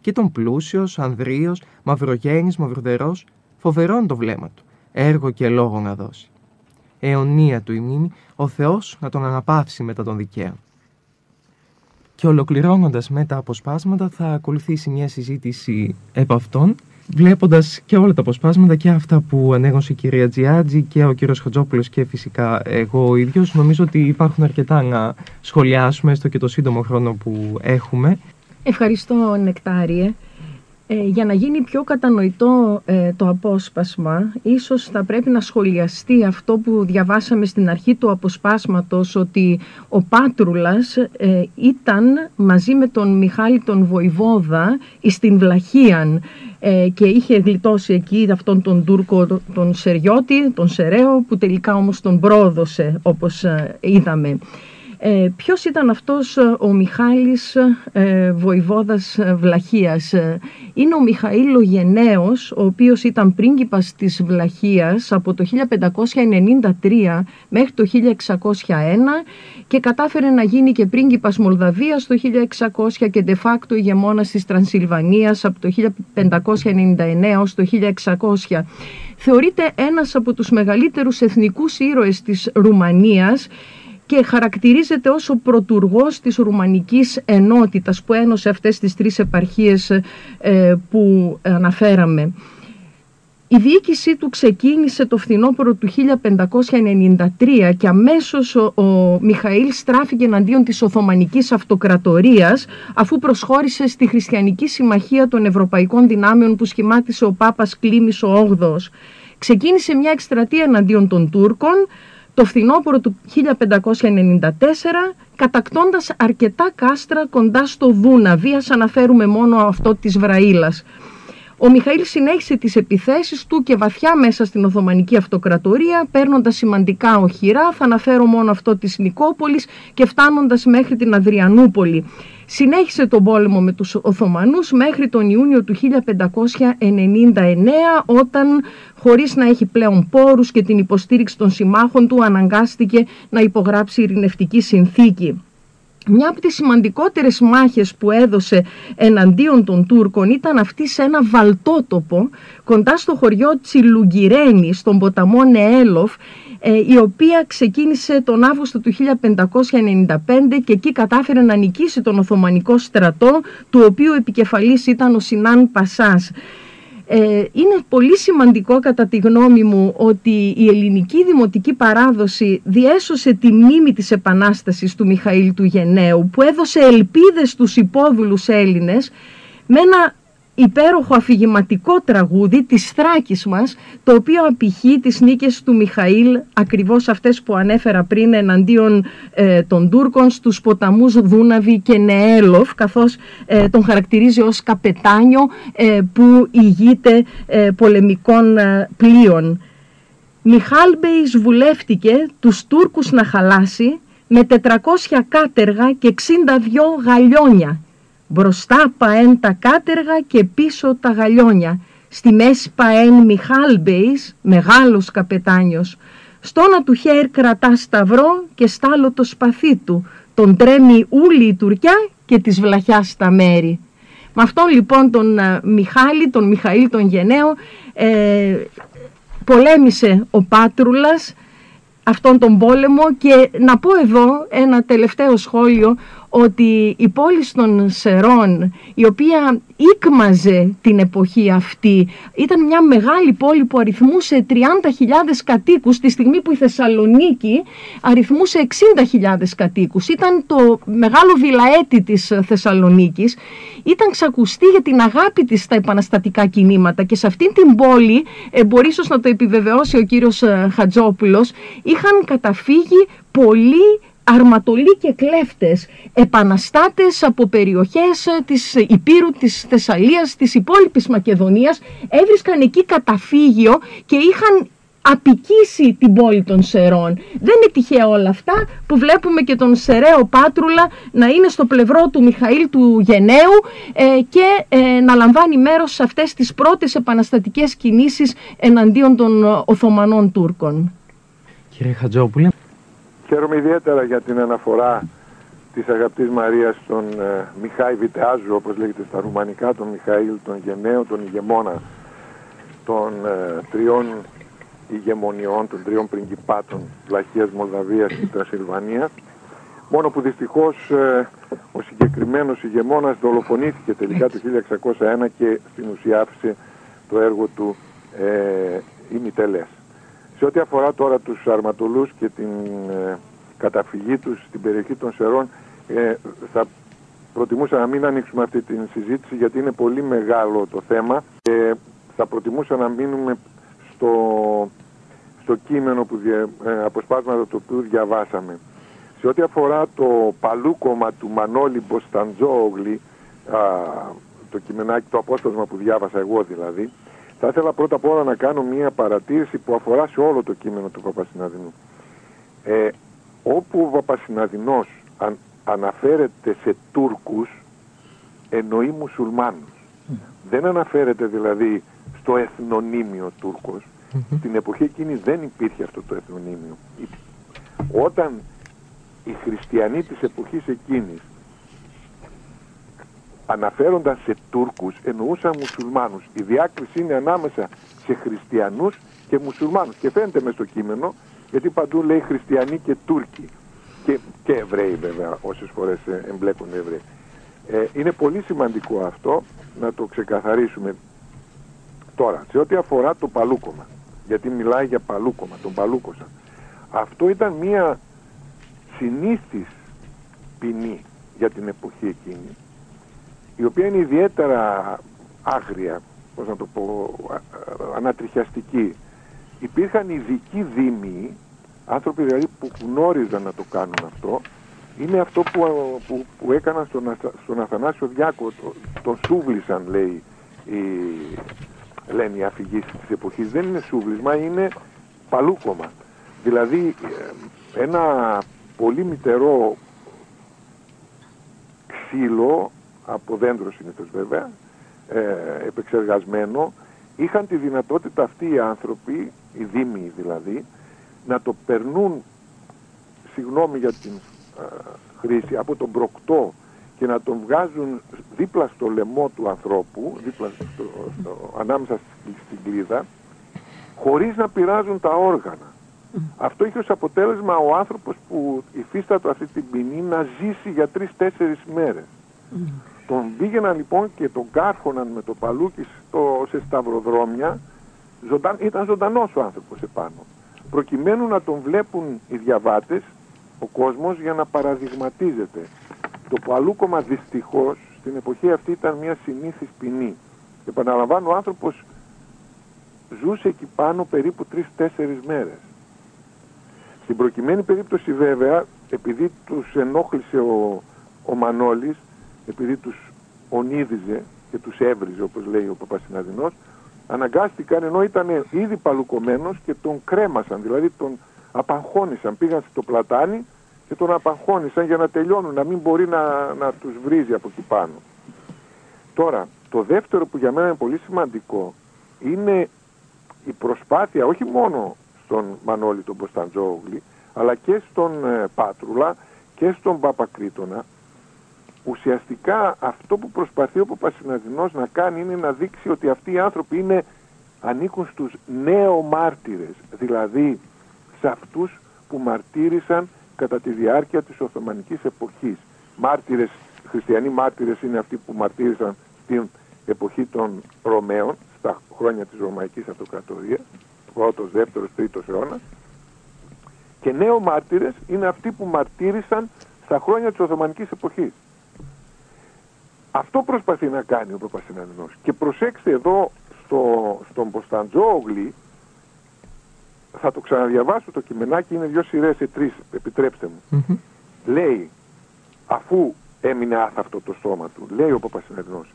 S2: Και ήταν πλούσιος, ανδρείος, μαυρογένης, μαυροδερός, φοβερόν το βλέμμα του, έργο και λόγο να δώσει. Αιωνία του η μνήμη, ο Θεός να τον αναπαύσει μετά τον δικαίων. Και ολοκληρώνοντας με τα αποσπάσματα θα ακολουθήσει μια συζήτηση επ' αυτών, βλέποντας και όλα τα αποσπάσματα και αυτά που ανέγνωσε η κυρία Τζιάτζη και ο κύριος Χατζόπουλος και φυσικά εγώ ο ίδιος, νομίζω ότι υπάρχουν αρκετά να σχολιάσουμε στο και το σύντομο χρόνο που έχουμε.
S3: Ευχαριστώ Νεκτάριε. Ε, για να γίνει πιο κατανοητό ε, το απόσπασμα, ίσως θα πρέπει να σχολιαστεί αυτό που διαβάσαμε στην αρχή του αποσπάσματος, ότι ο Πάτρουλας ε, ήταν μαζί με τον Μιχάλη τον Βοηβόδα στην Βλαχίαν και είχε γλιτώσει εκεί αυτόν τον Τούρκο τον Σεριώτη, τον Σεραίο, που τελικά όμως τον πρόδωσε όπως είδαμε. Ε, ποιος ήταν αυτός ε, ο Μιχάλης ε, Βοηβόδας ε, Βλαχίας; Είναι ο Μιχαήλ ο Γενναίος, ο οποίος ήταν πρίγκιπας της Βλαχίας από το 1593 μέχρι το 1601 και κατάφερε να γίνει και πρίγκιπας Μολδαβίας το 1600 και de facto ηγεμόνας της Τρανσιλβανίας από το 1599 ως το 1600. Θεωρείται ένας από τους μεγαλύτερους εθνικούς ήρωες της Ρουμανίας και χαρακτηρίζεται ως ο πρωτουργός της Ρουμανικής Ενότητας που ένωσε αυτές τις τρεις επαρχίες ε, που αναφέραμε. Η διοίκησή του ξεκίνησε το φθινόπωρο του 1593 και αμέσως ο, ο Μιχαήλ στράφηκε εναντίον της Οθωμανικής Αυτοκρατορίας αφού προσχώρησε στη Χριστιανική Συμμαχία των Ευρωπαϊκών Δυνάμεων που σχημάτισε ο Πάπας Κλήμης ο 8 Ξεκίνησε μια εκστρατεία εναντίον των Τούρκων το φθινόπωρο του 1594 κατακτώντας αρκετά κάστρα κοντά στο Δούναβι, ας αναφέρουμε μόνο αυτό της Βραήλας. Ο Μιχαήλ συνέχισε τις επιθέσεις του και βαθιά μέσα στην Οθωμανική Αυτοκρατορία, παίρνοντας σημαντικά οχυρά, θα αναφέρω μόνο αυτό της Νικόπολης και φτάνοντας μέχρι την Αδριανούπολη. Συνέχισε τον πόλεμο με τους Οθωμανούς μέχρι τον Ιούνιο του 1599 όταν χωρίς να έχει πλέον πόρους και την υποστήριξη των συμμάχων του αναγκάστηκε να υπογράψει ειρηνευτική συνθήκη. Μια από τις σημαντικότερες μάχες που έδωσε εναντίον των Τούρκων ήταν αυτή σε ένα βαλτότοπο κοντά στο χωριό Τσιλουγκυρένη στον ποταμό Νεέλοφ ε, η οποία ξεκίνησε τον Αύγουστο του 1595 και εκεί κατάφερε να νικήσει τον Οθωμανικό στρατό του οποίου επικεφαλής ήταν ο Σινάν Πασάς. Ε, είναι πολύ σημαντικό κατά τη γνώμη μου ότι η ελληνική δημοτική παράδοση διέσωσε τη μνήμη της Επανάστασης του Μιχαήλ του Γενναίου που έδωσε ελπίδες στους υπόδουλους Έλληνες με ένα υπέροχο αφηγηματικό τραγούδι της Θράκης μας, το οποίο απηχεί τις νίκες του Μιχαήλ, ακριβώς αυτές που ανέφερα πριν εναντίον ε, των Τούρκων στους ποταμούς Δούναβη και Νεέλοφ, καθώς ε, τον χαρακτηρίζει ως καπετάνιο ε, που ηγείται πολεμικών πλοίων. Μιχάλμπεϊς βουλεύτηκε τους Τούρκους να χαλάσει με 400 κάτεργα και 62 γαλιόνια Μπροστά παέν τα κάτεργα και πίσω τα γαλιόνια. Στη μέση παέν Μιχάλμπεϊς, μεγάλος καπετάνιος. Στόνα του χέρ κρατά σταυρό και στάλο το σπαθί του. Τον τρέμει ούλη η Τουρκιά και της βλαχιά στα μέρη. Με αυτόν λοιπόν τον ε, Μιχάλη, τον Μιχαήλ τον Γενναίο, ε, πολέμησε ο Πάτρουλας αυτόν τον πόλεμο και να πω εδώ ένα τελευταίο σχόλιο ότι η πόλη των Σερών, η οποία ήκμαζε την εποχή αυτή, ήταν μια μεγάλη πόλη που αριθμούσε 30.000 κατοίκους, τη στιγμή που η Θεσσαλονίκη αριθμούσε 60.000 κατοίκους. Ήταν το μεγάλο βιλαέτη της Θεσσαλονίκης, ήταν ξακουστή για την αγάπη της στα επαναστατικά κινήματα και σε αυτήν την πόλη, ε, μπορεί ίσως να το επιβεβαιώσει ο κύριος ε, Χατζόπουλος, είχαν καταφύγει πολλοί αρματολοί και κλέφτες, επαναστάτες από περιοχές ε, της Υπήρου, της Θεσσαλίας, της υπόλοιπης Μακεδονίας, έβρισκαν εκεί καταφύγιο και είχαν απικήσει την πόλη των Σερών. Δεν είναι τυχαία όλα αυτά που βλέπουμε και τον Σεραίο Πάτρουλα να είναι στο πλευρό του Μιχαήλ του Γενναίου ε, και ε, να λαμβάνει μέρος σε αυτές τις πρώτες επαναστατικές κινήσεις εναντίον των Οθωμανών Τούρκων.
S2: Κύριε Χατζόπουλε,
S5: Χαίρομαι ιδιαίτερα για την αναφορά της αγαπητής Μαρίας τον ε, Μιχάη Βιτεάζου όπως λέγεται στα ρουμανικά τον Μιχαήλ τον Γενναίο τον ηγεμόνα των ε, τριών ηγεμονιών των τριών πριγκιπάτων Βλαχίας, Μολδαβίας και Τρασιλβανίας μόνο που δυστυχώς ε, ο συγκεκριμένος ηγεμόνας δολοφονήθηκε τελικά το 1601 και στην ουσία άφησε το έργο του ε, ημιτελές. Σε ό,τι αφορά τώρα τους αρματολούς και την ε, καταφυγή τους στην περιοχή των Σερών ε, θα προτιμούσα να μην ανοίξουμε αυτή την συζήτηση γιατί είναι πολύ μεγάλο το θέμα και θα προτιμούσα να μείνουμε στο, στο κείμενο που δια, ε, αποσπάσματα το οποίο διαβάσαμε. Σε ό,τι αφορά το παλούκομα του Μανώλη Μποσταντζόγλη, α, το κειμενάκι, το απόσπασμα που διάβασα εγώ δηλαδή, θα ήθελα πρώτα απ' όλα να κάνω μια παρατήρηση που αφορά σε όλο το κείμενο του Παπασυναδινού. Ε, όπου ο Παπασυναδινός αν, αναφέρεται σε Τούρκους, εννοεί μουσουλμάνους. Δεν αναφέρεται δηλαδή στο εθνονίμιο Τούρκος. Στην εποχή εκείνη δεν υπήρχε αυτό το εθνονίμιο. Όταν οι χριστιανοί της εποχής εκείνης αναφέρονταν σε Τούρκους εννοούσαν μουσουλμάνους. Η διάκριση είναι ανάμεσα σε χριστιανούς και μουσουλμάνους. Και φαίνεται μες στο κείμενο γιατί παντού λέει χριστιανοί και Τούρκοι. Και, και Εβραίοι βέβαια όσες φορές ε, εμπλέκουν Εβραίοι. Ε, είναι πολύ σημαντικό αυτό να το ξεκαθαρίσουμε. Τώρα, σε ό,τι αφορά το παλούκομα, γιατί μιλάει για παλούκομα, τον παλούκοσα. Αυτό ήταν μία συνήθις ποινή για την εποχή εκείνη η οποία είναι ιδιαίτερα άγρια, πώς να το πω, ανατριχιαστική. Υπήρχαν ειδικοί δήμοι, άνθρωποι δηλαδή που γνώριζαν να το κάνουν αυτό, είναι αυτό που, που, που έκαναν στον, στον Αθανάσιο Διάκο, το, τον σούβλησαν λέει, οι, λένε οι αφηγήσεις της εποχής. Δεν είναι σούβλισμα, είναι παλούκομα. Δηλαδή ε, ένα πολύ μητερό ξύλο από δέντρο συνήθως βέβαια, ε, επεξεργασμένο, είχαν τη δυνατότητα αυτοί οι άνθρωποι, οι δήμοι δηλαδή, να το περνούν, συγγνώμη για την ε, χρήση, από τον προκτό και να τον βγάζουν δίπλα στο λαιμό του ανθρώπου, δίπλα στο, στο, ανάμεσα στην κλίδα, χωρίς να πειράζουν τα όργανα. Αυτό είχε ως αποτέλεσμα ο άνθρωπος που υφίστατο αυτή την ποινή να ζήσει για τρεις-τέσσερις μέρες. Τον πήγαιναν λοιπόν και τον κάρχοναν με το παλούκι στο, σε σταυροδρόμια, ζωταν, ήταν ζωντανός ο άνθρωπος επάνω. Προκειμένου να τον βλέπουν οι διαβάτες, ο κόσμος για να παραδειγματίζεται. Το παλούκομα δυστυχώς στην εποχή αυτή ήταν μια συνήθις ποινή. Επαναλαμβάνω ο άνθρωπος ζούσε εκεί πάνω περίπου τρεις-τέσσερις μέρες. Στην προκειμένη περίπτωση βέβαια, επειδή τους ενόχλησε ο, ο Μανώλης, επειδή τους ονίδιζε και τους έβριζε όπως λέει ο Παπασυναδινός αναγκάστηκαν ενώ ήταν ήδη παλουκωμένος και τον κρέμασαν, δηλαδή τον απαγχώνησαν, πήγαν στο πλατάνι και τον απαγχώνησαν για να τελειώνουν, να μην μπορεί να, να τους βρίζει από εκεί πάνω. Τώρα, το δεύτερο που για μένα είναι πολύ σημαντικό είναι η προσπάθεια όχι μόνο στον Μανώλη τον Ποσταντζόγλη αλλά και στον ε, Πάτρουλα και στον Παπακρίτονα ουσιαστικά αυτό που προσπαθεί ο Παπασυναδεινός να κάνει είναι να δείξει ότι αυτοί οι άνθρωποι είναι, ανήκουν στους νέο μάρτυρες, δηλαδή σε αυτούς που μαρτύρησαν κατά τη διάρκεια της Οθωμανικής εποχής. Μάρτυρες, χριστιανοί μάρτυρες είναι αυτοί που μαρτύρησαν στην εποχή των Ρωμαίων, στα χρόνια της Ρωμαϊκής Αυτοκρατορίας, πρώτος, δεύτερος, τρίτος αιώνας, και νέο μάρτυρες είναι αυτοί που μαρτύρησαν στα χρόνια της Οθωμανικής εποχής. Αυτό προσπαθεί να κάνει ο Παπασυνανινός. Και προσέξτε εδώ στο, στον Ποσταντζόγλη, θα το ξαναδιαβάσω το κειμενάκι, είναι δύο σειρές σε τρεις, επιτρέψτε μου. Λέει, αφού έμεινε άθαυτο το στόμα του, λέει ο Παπασυνανινός,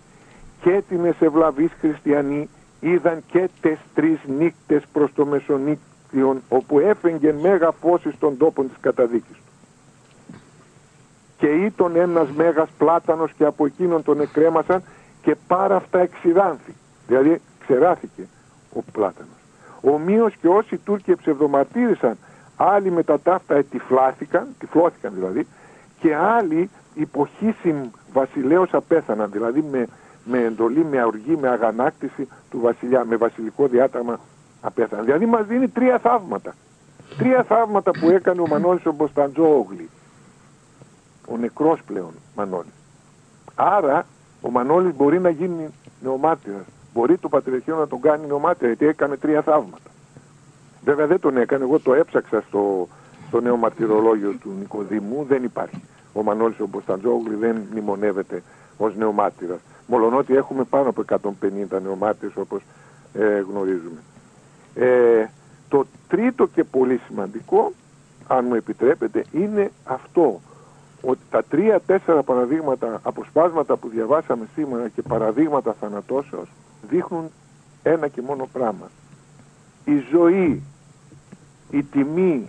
S5: και την εσευλαβείς χριστιανοί είδαν και τες τρεις νύκτες προς το Μεσονύκτιον, όπου έφεγγε μέγα φως των τόπων της καταδίκης του και ήταν ένας μέγας πλάτανος και από εκείνον τον εκρέμασαν και πάρα αυτά εξηράνθη. Δηλαδή ξεράθηκε ο πλάτανος. Ομοίως και όσοι Τούρκοι ψευδομαρτύρησαν, άλλοι με τα ταύτα ετυφλάθηκαν, τυφλώθηκαν δηλαδή, και άλλοι υποχήσιμ βασιλέως απέθαναν, δηλαδή με, με εντολή, με αργή, με αγανάκτηση του βασιλιά, με βασιλικό διάταγμα απέθαναν. Δηλαδή μας δίνει τρία θαύματα. Τρία θαύματα που έκανε ο Μανώλης ο Μποσταντζόγλη. Ο νεκρός πλέον Μανώλης. Άρα ο Μανώλης μπορεί να γίνει νεομάρτυρας. Μπορεί το Πατριαρχείο να τον κάνει νεομάρτυρα γιατί έκανε τρία θαύματα. Βέβαια δεν τον έκανε, εγώ το έψαξα στο, στο νέο μαρτυρολόγιο του Νικοδήμου, δεν υπάρχει. Ο Μανώλης ο Μποσταντζόγλη δεν μνημονεύεται ως νεομάρτυρας. Μολονότι έχουμε πάνω από 150 νεομάρτυρες όπως ε, γνωρίζουμε. Ε, το τρίτο και πολύ σημαντικό, αν μου επιτρέπετε, είναι αυτό. Ότι τα τρία-τέσσερα παραδείγματα, αποσπάσματα που διαβάσαμε σήμερα και παραδείγματα θανατώσεως δείχνουν ένα και μόνο πράγμα. Η ζωή, η τιμή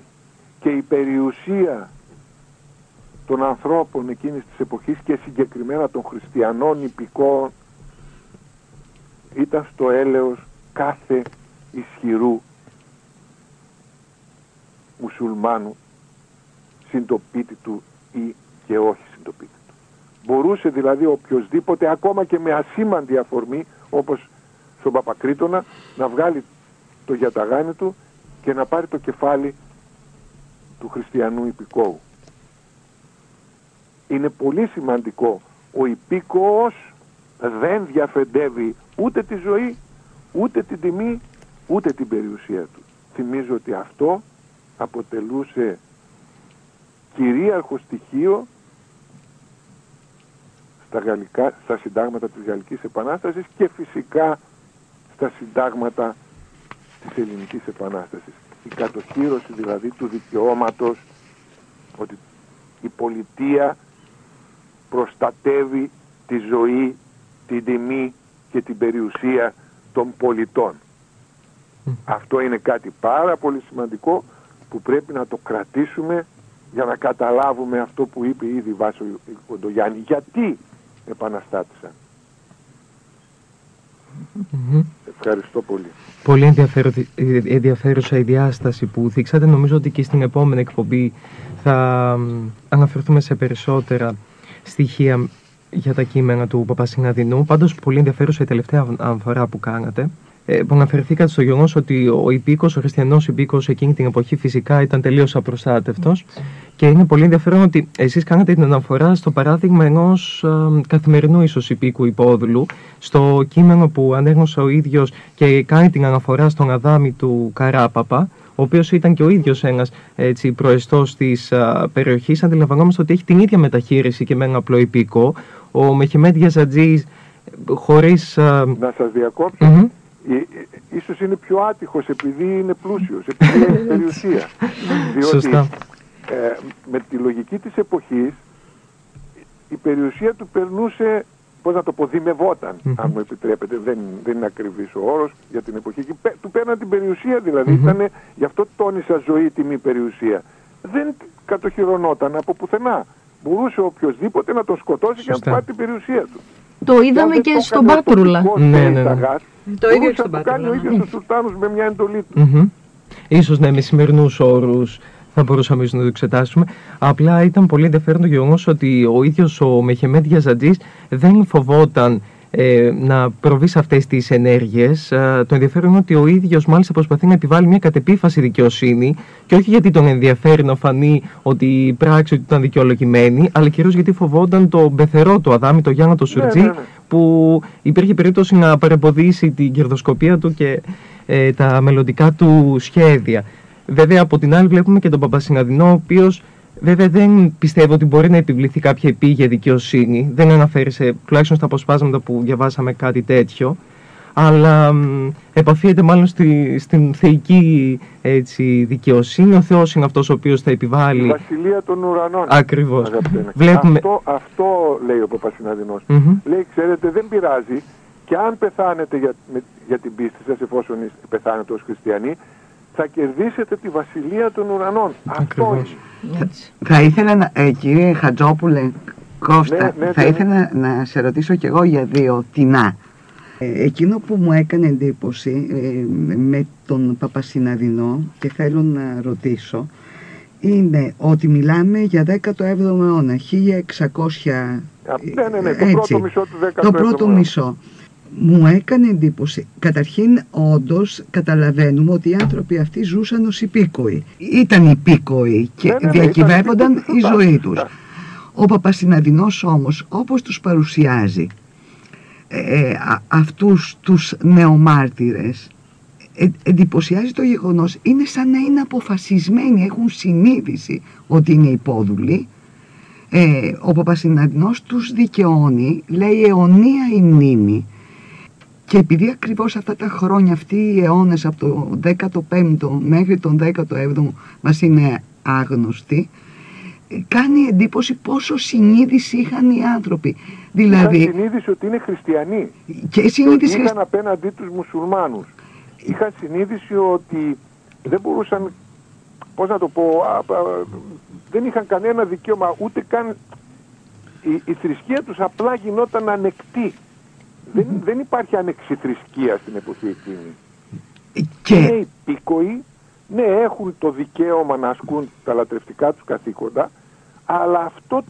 S5: και η περιουσία των ανθρώπων εκείνης της εποχής και συγκεκριμένα των χριστιανών υπηκών ήταν στο έλεος κάθε ισχυρού μουσουλμάνου συντοπίτη του ή και όχι συντοπίτη του. Μπορούσε δηλαδή οποιοδήποτε ακόμα και με ασήμαντη αφορμή όπως στον Παπακρίτονα να βγάλει το γιαταγάνι του και να πάρει το κεφάλι του χριστιανού υπηκόου. Είναι πολύ σημαντικό ο υπήκοος δεν διαφεντεύει ούτε τη ζωή, ούτε την τιμή, ούτε την περιουσία του. Θυμίζω ότι αυτό αποτελούσε κυρίαρχο στοιχείο στα, γαλλικά, στα συντάγματα της Γαλλικής Επανάστασης και φυσικά στα συντάγματα της Ελληνικής Επανάστασης. Η κατοχήρωση δηλαδή του δικαιώματος ότι η πολιτεία προστατεύει τη ζωή, την τιμή και την περιουσία των πολιτών. Αυτό είναι κάτι πάρα πολύ σημαντικό που πρέπει να το κρατήσουμε για να καταλάβουμε αυτό που είπε ήδη Βάσο Κοντογιάννη. Γιατί επαναστάτησαν. Ευχαριστώ πολύ.
S2: Πολύ ενδιαφέρουσα η διάσταση που δείξατε. Νομίζω ότι και στην επόμενη εκπομπή θα αναφερθούμε σε περισσότερα στοιχεία για τα κείμενα του Παπασυναδινού. Πάντως πολύ ενδιαφέρουσα η τελευταία αναφορά που κάνατε ε, που αναφερθήκατε στο γεγονός ότι ο υπήκος, ο χριστιανός υπήκος εκείνη την εποχή φυσικά ήταν τελείως απροστάτευτος. Και είναι πολύ ενδιαφέρον ότι εσείς κάνατε την αναφορά στο παράδειγμα ενός ε, καθημερινού ίσως υπήκου υπόδουλου, στο κείμενο που ανέγνωσε ο ίδιος και κάνει την αναφορά στον Αδάμι του Καράπαπα, ο οποίος ήταν και ο ίδιος ένας προεστός της περιοχής. Αντιλαμβανόμαστε ότι έχει την ίδια μεταχείριση και με ένα απλό υπήκο. Ο Μεχημέντ Γιαζατζής, χωρίς.
S5: Να σας διακόψω ίσως είναι πιο άτυχος επειδή είναι πλούσιος, επειδή έχει περιουσία. Διότι ε, με τη λογική της εποχής η περιουσία του περνούσε, πώς να το πω, δημευόταν, αν μου επιτρέπετε, δεν, δεν είναι ακριβής ο όρος για την εποχή. Και του παίρναν την περιουσία δηλαδή, ήταν, γι' αυτό τόνισα ζωή τιμή περιουσία. Δεν κατοχυρωνόταν από πουθενά. Μπορούσε οποιοδήποτε να τον σκοτώσει και να του πάρει την περιουσία του.
S3: Το είδαμε και, και στον Πάτρουλα.
S2: Ναι, ναι, ναι.
S7: Το ίδιο στον
S5: το κάνει ο ίδιος
S7: ναι.
S5: ο Σουλτάνος με μια εντολή του.
S2: Mm-hmm. Ίσως ναι, με σημερινούς όρους θα μπορούσαμε να το εξετάσουμε. Απλά ήταν πολύ ενδιαφέρον το γεγονός ότι ο ίδιος ο Μεχεμέντ Γιαζαντζής δεν φοβόταν ε, να προβείς σε αυτές τις ενέργειες. Ε, το ενδιαφέρον είναι ότι ο ίδιος μάλιστα προσπαθεί να επιβάλλει μια κατεπίφαση δικαιοσύνη και όχι γιατί τον ενδιαφέρει να φανεί ότι η πράξη του ήταν δικαιολογημένη, αλλά κυρίως γιατί φοβόταν το πεθερό του Αδάμι, το Γιάννα το ναι, Σουρτζή, ναι, ναι. που υπήρχε περίπτωση να παρεμποδίσει την κερδοσκοπία του και ε, τα μελλοντικά του σχέδια. Βέβαια από την άλλη βλέπουμε και τον Παπασυναδινό, ο οποίος Βέβαια δεν πιστεύω ότι μπορεί να επιβληθεί κάποια επίγεια δικαιοσύνη. Δεν αναφέρει σε, τουλάχιστον στα αποσπάσματα που διαβάσαμε κάτι τέτοιο. Αλλά επαφίεται μάλλον στη, στην θεϊκή έτσι, δικαιοσύνη. Ο Θεός είναι αυτός ο οποίος θα επιβάλλει... Η
S5: βασιλεία των ουρανών.
S2: Ακριβώς.
S5: Βλέπουμε... Αυτό, αυτό λέει ο Παπασυναδεινός. Λέει, ξέρετε, δεν πειράζει και αν πεθάνετε για, για την πίστη σας, εφόσον πεθάνετε ως χριστιανοί, θα κερδίσετε τη βασιλεία των ουρανών. Αυτό είναι.
S1: Θα, ήθελα, να, ε, κύριε Χατζόπουλε, Κώστα, ναι, ναι, θα ναι, ήθελα να σε ρωτήσω κι εγώ για δύο τεινά. Ε, εκείνο που μου έκανε εντύπωση ε, με τον Παπασυναδεινό και θέλω να ρωτήσω είναι ότι μιλάμε για 17ο αιώνα, 1600
S5: Α, Ναι, ναι, ναι, το
S1: έτσι.
S5: πρώτο μισό του 17ου
S1: το πρώτο
S5: αιώνα.
S1: μισό. Μου έκανε εντύπωση. Καταρχήν, όντως καταλαβαίνουμε ότι οι άνθρωποι αυτοί ζούσαν ως υπήκοοι. Ήταν υπήκοοι και
S5: Ναι, ναι, ναι,
S1: διακυβεύονταν
S5: ήταν
S1: η
S5: υπήκοοι.
S1: ζωή τους. Ο Παπασυναδεινός όμως, όπως τους παρουσιάζει ε, α- αυτούς τους νεομάρτυρες, ε, εντυπωσιάζει το γεγονός, είναι σαν να είναι αποφασισμένοι, έχουν συνείδηση ότι είναι υπόδουλοι. Ε, ο Παπασυναδεινός τους δικαιώνει, λέει αιωνία η μνήμη. Και επειδή ακριβώς αυτά τα χρόνια, αυτοί οι αιώνες από το 15ο μέχρι τον 17ο μας είναι άγνωστοι, ε, κάνει εντύπωση πόσο συνείδηση είχαν οι άνθρωποι. Δηλαδή,
S5: Είχαν συνείδηση ότι είναι χριστιανοί.
S1: και
S5: Και ότι
S1: συνείδηση
S5: είχαν απέναντί τους μουσουλμάνους. Είχαν συνείδηση ότι δεν μπορούσαν, πώς να το πω, α, α, δεν είχαν κανένα δικαίωμα, ούτε καν η, η θρησκεία τους απλά γινόταν ανεκτή. Δεν, δεν υπάρχει ανεξιθρησκεία στην εποχή εκείνη.
S1: και
S5: Είναι υπήκοοι, ναι έχουν το δικαίωμα να ασκούν τα λατρευτικά τους καθήκοντα, αλλά αυτό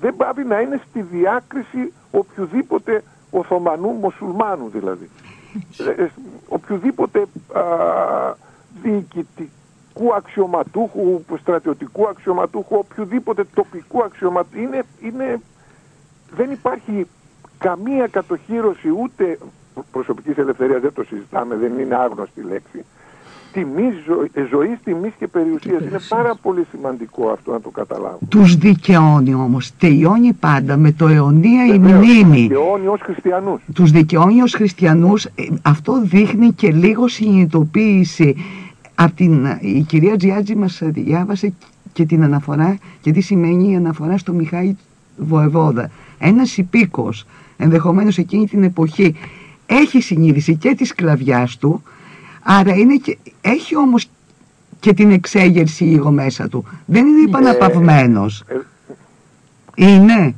S5: δεν πάβει να είναι στη διάκριση οποιοδήποτε Οθωμανού μουσουλμάνου δηλαδή. Ε, ε, οποιοδήποτε α, διοικητικού αξιωματούχου, στρατιωτικού αξιωματούχου, οποιοδήποτε τοπικού αξιωματούχου. Είναι, είναι, δεν υπάρχει καμία κατοχήρωση ούτε προσωπικής ελευθερίας, δεν το συζητάμε, δεν είναι άγνωστη λέξη, τιμής, ζω, ε, ζωής, τιμής και περιουσίας. Είναι πάρα πολύ σημαντικό αυτό να το καταλάβουμε.
S1: τους δικαιώνει όμως. Τελειώνει πάντα με το αιωνία η
S5: Βεβαίως,
S1: μνήμη.
S5: δικαιώνει ως χριστιανούς.
S1: Τους δικαιώνει ως χριστιανούς. Ε, Αυτό δείχνει και λίγο συνειδητοποίηση. Από την, η κυρία Τζιάτζη μας διάβασε και την αναφορά και τι σημαίνει η αναφορά στο Μιχάη Βοεβόδα. Ένας υπήκος, ενδεχομένως εκείνη την εποχή, έχει συνείδηση και της σκλαβιάς του, άρα είναι και, έχει όμως και την εξέγερση λίγο μέσα του. Δεν είναι υπαναπαυμένος.
S5: Ε,
S1: Είναι.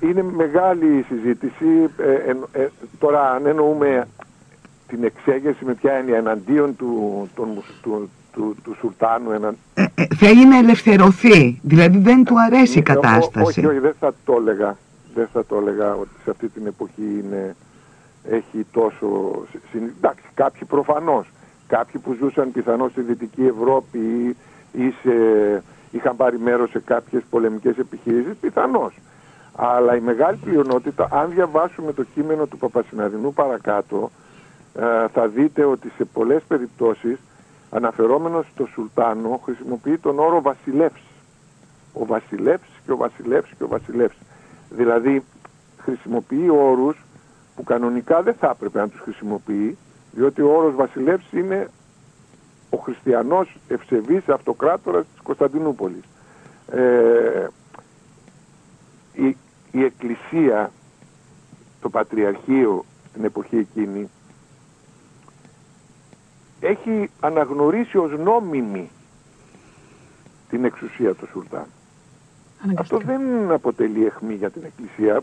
S5: Είναι μεγάλη η συζήτηση. Ε, εν- ε, τώρα, αν εννοούμε την εξέγερση με ποια έννοια εναντίον του, των μουσ- του, του, του Σουλτάνου, εναν...
S1: Ε, ε, θέλει να ελευθερωθεί. Δηλαδή δεν του αρέσει η
S5: Ε, ό-
S1: κατάσταση.
S5: όχι, όχι, δεν θα το έλεγα. Δεν θα το έλεγα ότι σε αυτή την εποχή είναι, έχει τόσο... συ- συν- Εντάξει, κάποιοι προφανώς. Κάποιοι που ζούσαν πιθανώς στη Δυτική Ευρώπη ή, ή σε- είχαν πάρει μέρος σε κάποιες πολεμικές επιχειρήσεις, πιθανώς. Αλλά η μεγάλη πλειονότητα, αν διαβάσουμε το κείμενο του Παπασυναδινού παρακάτω, ε, θα δείτε ότι σε πολλές περιπτώσεις αναφερόμενος στο Σουλτάνο χρησιμοποιεί τον όρο βασιλεύς. Ο βασιλεύς και ο βασιλεύς και ο βασιλεύς. Δηλαδή χρησιμοποιεί όρους που κανονικά δεν θα έπρεπε να τους χρησιμοποιεί διότι ο όρος βασιλεύς είναι ο χριστιανός ευσεβής αυτοκράτορας της Κωνσταντινούπολης. Ε, η, η Εκκλησία, το Πατριαρχείο την εποχή εκείνη έχει αναγνωρίσει ως νόμιμη την εξουσία του Σουλτάν. Αυτό δεν αποτελεί αιχμή για την Εκκλησία.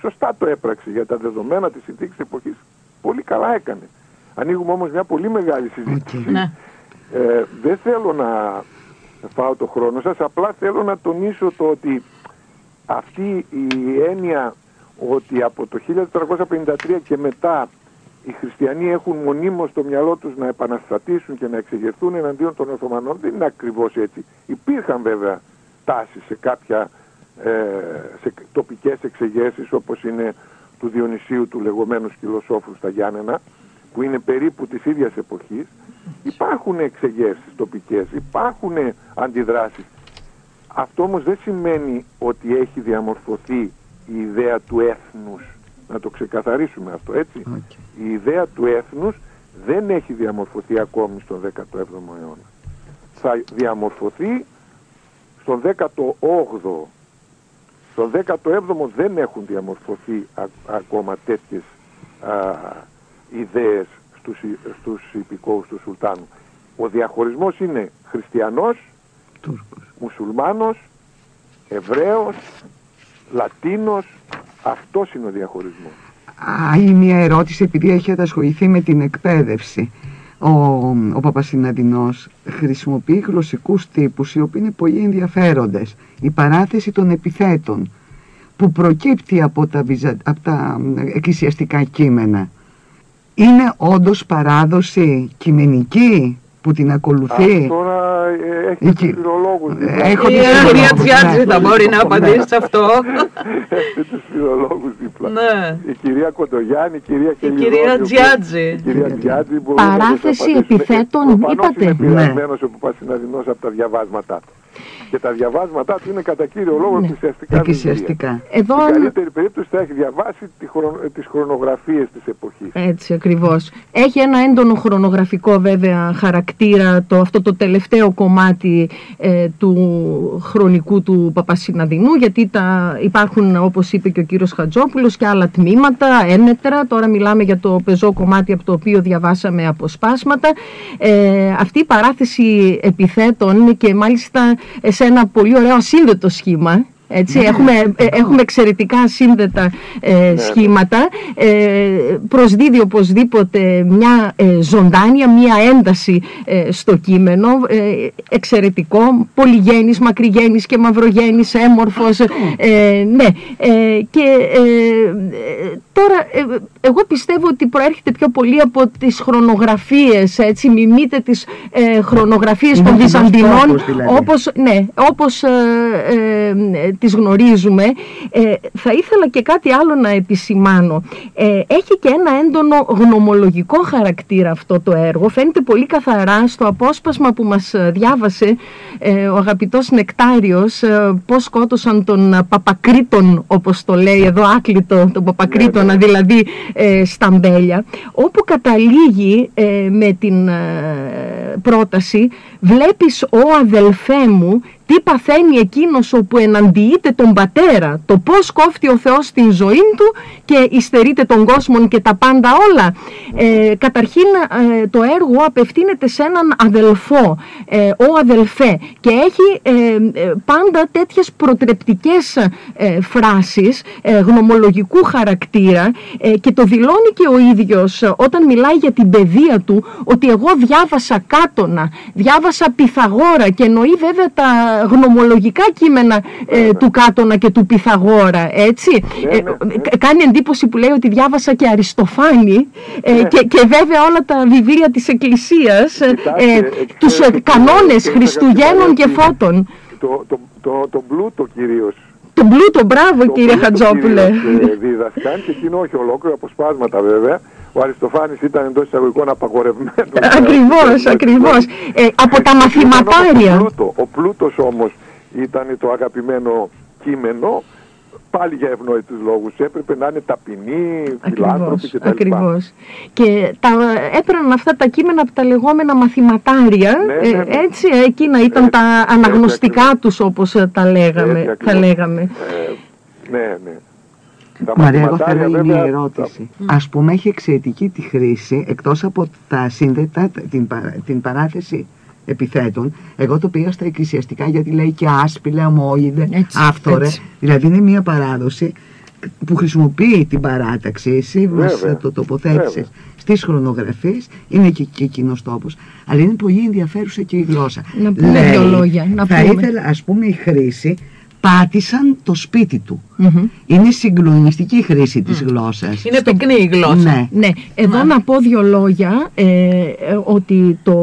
S5: Σωστά το έπραξε για τα δεδομένα της συνθήκης εποχής. Πολύ καλά έκανε. Ανοίγουμε όμως μια πολύ μεγάλη συζήτηση.
S1: Οκ.
S3: Ναι.
S5: Ε, δεν θέλω να φάω το χρόνο σας, απλά θέλω να τονίσω το ότι αυτή η έννοια ότι από το 1453 και μετά οι χριστιανοί έχουν μονίμως στο μυαλό τους να επαναστατήσουν και να εξεγερθούν εναντίον των Οθωμανών δεν είναι ακριβώς έτσι. Υπήρχαν βέβαια τάσεις σε κάποια ε, σε τοπικές εξεγέρσεις όπως είναι του Διονυσίου του λεγόμενου σκυλοσόφου στα Γιάννενα που είναι περίπου της ίδιας εποχής υπάρχουν εξεγέρσεις τοπικές, υπάρχουν αντιδράσεις. Αυτό όμως δεν σημαίνει ότι έχει διαμορφωθεί η ιδέα του έθνους. Να το ξεκαθαρίσουμε αυτό, έτσι.
S1: Οκ.
S5: Η ιδέα του έθνους δεν έχει διαμορφωθεί ακόμη στον 17ο αιώνα. Θα διαμορφωθεί στον 18ο. Στον 17ο δεν έχουν διαμορφωθεί α- ακόμα τέτοιες α, ιδέες στους, υ- στους υπηκόους του Σουλτάνου. Ο διαχωρισμός είναι χριστιανός,
S1: Τούρκος.
S5: μουσουλμάνος, Εβραίος, Λατίνος. Αυτός είναι ο διαχωρισμός.
S1: Άλλη μια ερώτηση επειδή έχετε ασχοληθεί με την εκπαίδευση. Ο, ο Παπασυναδεινός χρησιμοποιεί γλωσσικούς τύπους οι οποίοι είναι πολύ ενδιαφέροντες. Η παράθεση των επιθέτων που προκύπτει από τα, βυζα- από τα εκκλησιαστικά κείμενα. Είναι όντως παράδοση κειμενική; Που την ακολουθεί.
S5: Α, τώρα ε, έχει
S1: Εκεί-
S5: τους φιλολόγους.
S1: Ε,
S5: δίπλα.
S1: έχω
S4: Η
S1: τους
S4: κυρία
S1: φιλολόγους,
S4: Τσιάτζη
S1: ναι.
S4: θα μπορεί να
S1: Ναι.
S4: απαντήσει σε αυτό.
S5: Έχει τους φιλολόγους δίπλα.
S4: Ναι.
S5: Η κυρία Κοντογιάννη, η κυρία
S4: Η
S5: Χελιδόνη,
S4: κυρία
S5: η οποία-
S4: Τζιάτζη.
S5: Η κυρία Τζιάτζη μπορεί να
S3: Παράθεση
S5: σας απαντήσει.
S3: επιθέτων,
S5: Προφανώς
S3: είπατε.
S5: είναι επηρεασμένος
S1: Ναι.
S5: ο Παπασυναδεινός από τα διαβάσματά του. Και τα διαβάσματά του είναι κατά κύριο λόγο
S3: Ναι.
S5: εκκλησιαστικά βιβλία.
S1: Εκκλησιαστικά.
S3: Εδώ
S5: Στην
S3: αν-
S5: καλύτερη περίπτωση θα έχει διαβάσει τη χρονο, τις χρονογραφίες της εποχής.
S3: Έτσι ακριβώς. Έχει ένα έντονο χρονογραφικό βέβαια χαρακτήρα το, αυτό το τελευταίο κομμάτι ε, του χρονικού του Παπασυναδεινού γιατί τα, υπάρχουν όπως είπε και ο κύριος Χατζόπουλος και άλλα τμήματα, ένετρα. Τώρα μιλάμε για το πεζό κομμάτι από το οποίο διαβάσαμε αποσπάσματα. Ε, αυτή η παράθεση επιθέτων και μάλιστα σε ένα πολύ ωραίο ασύνδετο σχήμα έτσι, έχουμε, ε, έχουμε εξαιρετικά σύνδετα ε, σχήματα. Ε, προσδίδει οπωσδήποτε μια ε, ζωντάνια, μια ένταση ε, στο κείμενο. Ε, εξαιρετικό, πολυγένης, μακρυγένης και μαυρογένης, έμορφος. Ε, ναι, ε, και ε, ε, τώρα ε, εγώ πιστεύω ότι προέρχεται πιο πολύ από τις χρονογραφίες, έτσι, μιμείται τις ε, χρονογραφίες
S1: Είναι
S3: των
S1: κοινός
S3: Βυζαντινών,
S1: τόπος, δηλαδή.
S3: όπως, ναι, όπως ε, ε, ε, τις γνωρίζουμε. Ε, θα ήθελα και κάτι άλλο να επισημάνω. Ε, έχει και ένα έντονο γνωμολογικό χαρακτήρα αυτό το έργο. Φαίνεται πολύ καθαρά στο απόσπασμα που μας ε, διάβασε ε, ο αγαπητός Νεκτάριος ε, πώς σκότωσαν τον ε, Παπακρίτον, όπως το λέει εδώ άκλητο, τον Παπακρίτονα δηλαδή ε, στα μπέλια, όπου καταλήγει ε, με την ε, πρόταση «Βλέπεις, ο αδελφέ μου, τι παθαίνει εκείνος όπου εναντιείται τον πατέρα, το πώς κόφτει ο Θεός την ζωή του και υστερείται τον κόσμο και τα πάντα όλα. Ε, καταρχήν ε, το έργο απευθύνεται σε έναν αδελφό, ε, ο αδελφέ και έχει ε, ε, πάντα τέτοιες προτρεπτικές ε, φράσεις ε, γνωμολογικού χαρακτήρα ε, και το δηλώνει και ο ίδιος ε, όταν μιλάει για την παιδεία του ότι εγώ διάβασα κάτωνα, διάβασα Πυθαγόρα και εννοεί βέβαια τα γνωμολογικά κείμενα ε, του Κάτωνα και του Πυθαγόρα, έτσι.
S5: Ναι,
S3: Ε,
S5: ναι, ναι.
S3: κα- κάνει εντύπωση που λέει ότι διάβασα και Αριστοφάνη ε, και, και βέβαια όλα τα βιβλία της Εκκλησίας, ε,
S5: Κοιτάξτε,
S3: ε,
S5: ξέρετε,
S3: τους ε,
S5: κύριε-
S3: κανόνες
S5: κύριε
S3: Χριστουγέννων και
S5: Σακατζημαράκη,
S3: Φώτων.
S5: Το, το, το, το πλούτο κυρίως.
S3: Τον πλούτο, μπράβο
S5: Το
S3: κύριε
S5: πλούτο
S3: Χατζόπουλε.
S5: κυρίως, ε, δίδασκαν και εκείνο όχι ολόκληρο, αποσπάσματα βέβαια. Ο Αριστοφάνης ήταν εντός εισαγωγικών απαγορευμένος.
S3: Ακριβώς, ακριβώς. Ε, από τα
S5: Ήταν όμως
S3: μαθηματάρια.
S5: Ο, πλούτο, ο πλούτος όμως ήταν το αγαπημένο κείμενο πάλι για ευνόητους λόγους. Έπρεπε να είναι ταπεινοί, φιλάνθρωποι
S3: Ακριβώς,
S5: κτλ.
S3: ακριβώς. Και τα, έπαιρναν αυτά τα κείμενα από τα λεγόμενα μαθηματάρια,
S5: Ναι, ναι,
S3: ε,
S5: ναι.
S3: έτσι, εκείνα ήταν
S5: Έτσι,
S3: τα
S5: έτσι
S3: αναγνωστικά
S5: ακριβώς.
S3: τους όπως ε, τα λέγαμε.
S5: Έτσι
S3: τα
S5: ακριβώς.
S3: λέγαμε.
S5: Ε, ναι, ναι. Τα
S1: Μαρία, εγώ
S5: μαθηματάρια,
S1: θέλω
S5: βέβαια,
S1: μια ερώτηση. Ας πούμε έχει εξαιρετική τη χρήση, εκτός από τα σύνδετα, την, παρά- την παράθεση επιθέτων, εγώ το πήγα στα εκκλησιαστικά γιατί λέει και άσπηλε, αμόιδε,
S3: Έτσι,
S1: άφθορε.
S3: έτσι.
S1: Δηλαδή είναι μια παράδοση που χρησιμοποιεί την παράταξη, εσύ μας
S5: Βέβαια,
S1: το τοποθέτησες
S5: βέβαια.
S1: στις χρονογραφίες, είναι και, και εκείνος τόπος, αλλά είναι πολύ ενδιαφέρουσα και η γλώσσα.
S3: Να πούμε δύο λόγια, να
S1: θα
S3: πούμε.
S1: ήθελα ας πούμε η χρήση, πάτησαν το σπίτι του.
S3: Μμμ.
S1: Είναι συγκλονιστική η χρήση της γλώσσας.
S4: Είναι πυκνή η γλώσσα.
S1: Ναι.
S3: Ναι, εδώ να πω δύο λόγια ε, ε, ότι το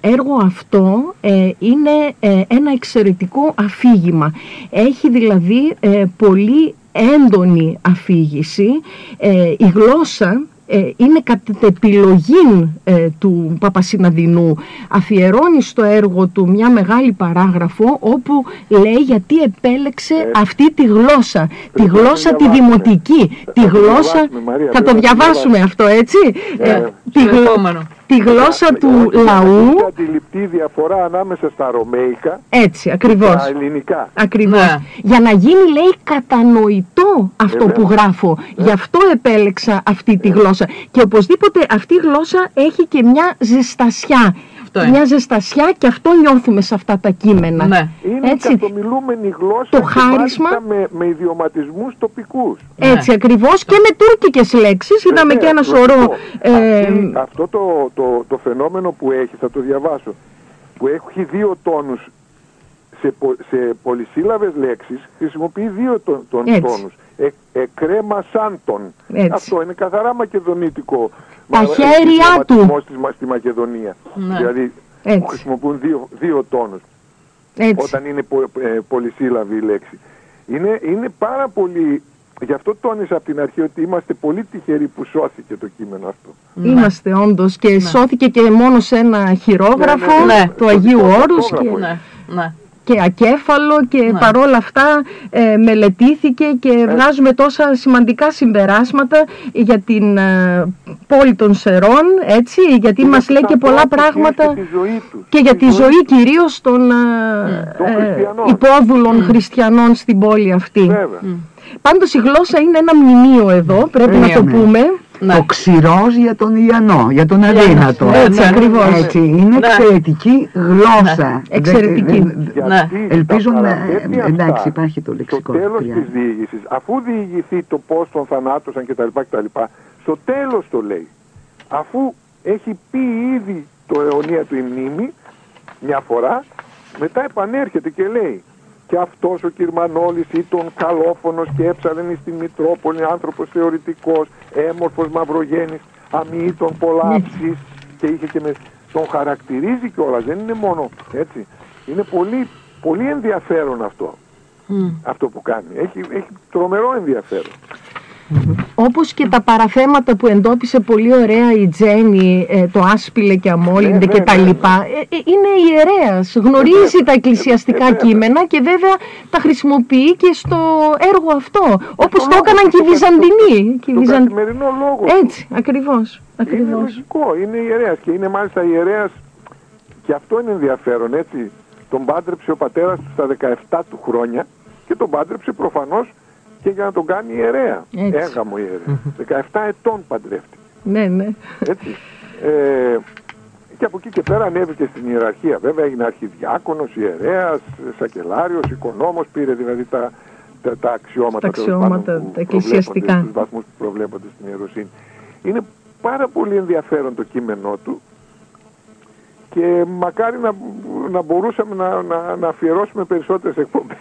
S3: έργο αυτό ε, είναι ε, ένα εξαιρετικό αφήγημα. Έχει δηλαδή ε, πολύ έντονη αφήγηση. Ε, η γλώσσα ε, είναι κατά επιλογή ε, του Παπασυναδεινού. Αφιερώνει στο έργο του μια μεγάλη παράγραφο όπου λέει γιατί επέλεξε αυτή τη γλώσσα. Τη
S5: Πρέπει να
S3: γλώσσα
S5: το
S3: τη
S5: διαβάσουμε.
S3: δημοτική.
S5: Θα
S3: Τη
S5: το
S3: γλώσσα...
S5: διαβάσουμε, Μαρία,
S3: Θα το
S5: πρέπει να το
S3: διαβάσουμε αυτό έτσι;
S5: Ναι.
S3: Ε, τη,
S4: Στο
S3: γλω-
S4: επόμενο.
S3: Τη γλώσσα του
S5: Όχι, να
S3: λαού.
S5: Είναι αντιληπτή διαφορά ανάμεσα στα ρωμαϊκά
S3: Έτσι,
S5: και
S3: ακριβώς.
S5: τα ελληνικά.
S3: Ακριβώς.
S4: Ναι.
S3: Για να γίνει λέει κατανοητό αυτό
S5: Ε,
S3: που
S5: βέβαια.
S3: γράφω. Γι' αυτό επέλεξα αυτή τη γλώσσα. Και οπωσδήποτε αυτή η γλώσσα έχει και μια ζεστασιά.
S4: Αυτό Αυτό είναι.
S3: μια ζεστασιά και αυτό νιώθουμε σε αυτά τα κείμενα.
S4: Ναι.
S5: Είναι
S3: Έτσι.
S5: καθομιλούμενη γλώσσα
S3: Το
S5: και
S3: χάρισμα.
S5: μάλιστα με, με ιδιωματισμούς τοπικούς.
S3: Έτσι ακριβώς και με τουρκικές λέξεις. Είδαμε και
S5: Βέβαια,
S3: ένα σωρό...
S5: λογικό.
S3: ε,
S5: Αυτή- αυτό το, το, το φαινόμενο που έχει, θα το διαβάσω, που έχει δύο τόνους σε, πο- σε πολυσύλλαβες λέξεις, χρησιμοποιεί δύο το, τον
S3: Έτσι.
S5: τόνους. Ε, εκρέμα σάντον.
S3: Έτσι.
S5: Αυτό είναι καθαρά μακεδονίτικο.
S3: Τα
S5: μα-
S3: χέρια του.
S5: ιδιωματισμός της μα- στη Μακεδονίας.
S4: Ναι.
S5: Δηλαδή
S3: Έτσι.
S5: που χρησιμοποιούν δύο, δύο τόνους
S3: έτσι.
S5: όταν είναι πο, ε, πολυσύλλαβη η λέξη. Είναι, είναι πάρα πολύ... Γι' αυτό τόνισα από την αρχή ότι είμαστε πολύ τυχεροί που σώθηκε το κείμενο αυτό.
S3: Είμαστε όντως και σώθηκε και μόνο σε ένα χειρόγραφο
S5: Ναι, ναι, ναι.
S3: του
S5: Ναι.
S3: Αγίου
S5: Το
S3: Όρους και,
S5: χειρόγραφο.
S4: Ναι, ναι.
S3: Και ακέφαλο και
S4: Ναι.
S3: παρόλα αυτά ε, μελετήθηκε και βγάζουμε τόσα σημαντικά συμπεράσματα για την ε, πόλη των Σερών, έτσι, γιατί
S5: Και
S3: μας
S5: για
S3: λέει
S5: τους
S3: και πολλά
S5: ανθρώπους
S3: πράγματα
S5: Και τη ζωή τους.
S3: και για τη ζωή κυρίως των, ε,
S5: Των
S3: ε,
S5: χριστιανών.
S3: υπόδουλων χριστιανών στην πόλη αυτή.
S5: Βέβαια.
S3: Πάντως η γλώσσα είναι ένα μνημείο εδώ, πρέπει να το
S1: Μνημείο.
S3: πούμε.
S4: Ναι.
S1: Το ξηρός για τον Ιαννό, για τον αδύνατο.
S4: Ναι,
S3: Έτσι,
S4: ναι,
S3: ακριβώς.
S1: Έτσι, είναι
S4: Ναι.
S1: εξαιρετική γλώσσα.
S3: Εξαιρετική.
S1: Δεν- δεν-
S4: Ναι.
S5: Γιατί
S1: Ελπίζω
S5: τα
S1: να-
S5: παραπέτει
S1: εντάξει,
S5: αυτά
S1: υπάρχει το λεξικό,
S5: Στο τέλος
S1: Τριάννα.
S5: της διήγησης, αφού διηγηθεί το πώς τον θανάτωσαν κτλ. κτλ. Στο τέλος το λέει. Αφού έχει πει ήδη το αιωνία του η μνήμη, μια φορά, μετά επανέρχεται και λέει και αυτός ο Κυρμανόλης ήταν καλόφωνος και έψαλεν στην Μητρόπολη άνθρωπος θεωρητικός, έμορφος μαυρογένης, αμοιήτων πολλά αψής και είχε και με... Τον χαρακτηρίζει κιόλας, δεν είναι μόνο έτσι. Είναι πολύ, πολύ ενδιαφέρον αυτό, αυτό που κάνει. Έχει, έχει τρομερό ενδιαφέρον.
S3: Όπως και τα παραθέματα που εντόπισε πολύ ωραία η Τζέννη, ε, το άσπιλε και αμόλυντε
S5: Ναι,
S3: και
S5: ναι,
S3: τα
S5: ναι,
S3: λοιπά, ε, ε, είναι ιερέας, γνωρίζει
S5: βέβαια,
S3: τα εκκλησιαστικά
S5: ε, βέβαια.
S3: κείμενα και βέβαια τα χρησιμοποιεί και στο έργο αυτό, όπως
S5: Στο
S3: το
S5: λόγο,
S3: έκαναν
S5: στο
S3: και οι
S5: κα-
S3: Βυζαντινοί. και οι
S5: Το
S3: Βυζαν-
S5: καθημερινό λόγο. του.
S3: Έτσι, ακριβώς.
S5: Είναι
S3: ακριβώς.
S5: λογικό, είναι ιερέας και είναι μάλιστα ιερέας και αυτό είναι ενδιαφέρον έτσι. Τον πάντρεψε ο πατέρας του στα 17 του χρόνια και τον πάντρεψε προφανώς και για να τον κάνει ιερέα.
S3: Έτσι.
S5: Έγαμο ιερέα. 17 ετών παντρεύτηκε.
S3: Ναι, ναι.
S5: Έτσι. Ε, και από εκεί και πέρα ανέβηκε στην ιεραρχία. Βέβαια έγινε αρχιδιάκονος, ιερέας, σακελάριος, οικονόμος, πήρε δηλαδή τα, τα, τα αξιώματα,
S3: Τα
S5: τέλος
S3: αξιώματα,
S5: πάντων, που
S3: τα εκκλησιαστικά.
S5: προβλέπονται, Τους βαθμούς που προβλέπονται στην ιεροσύνη. Είναι πάρα πολύ ενδιαφέρον το κείμενό του και μακάρι να, να μπορούσαμε να, να, να αφιερώσουμε περισσότερες εκπομπές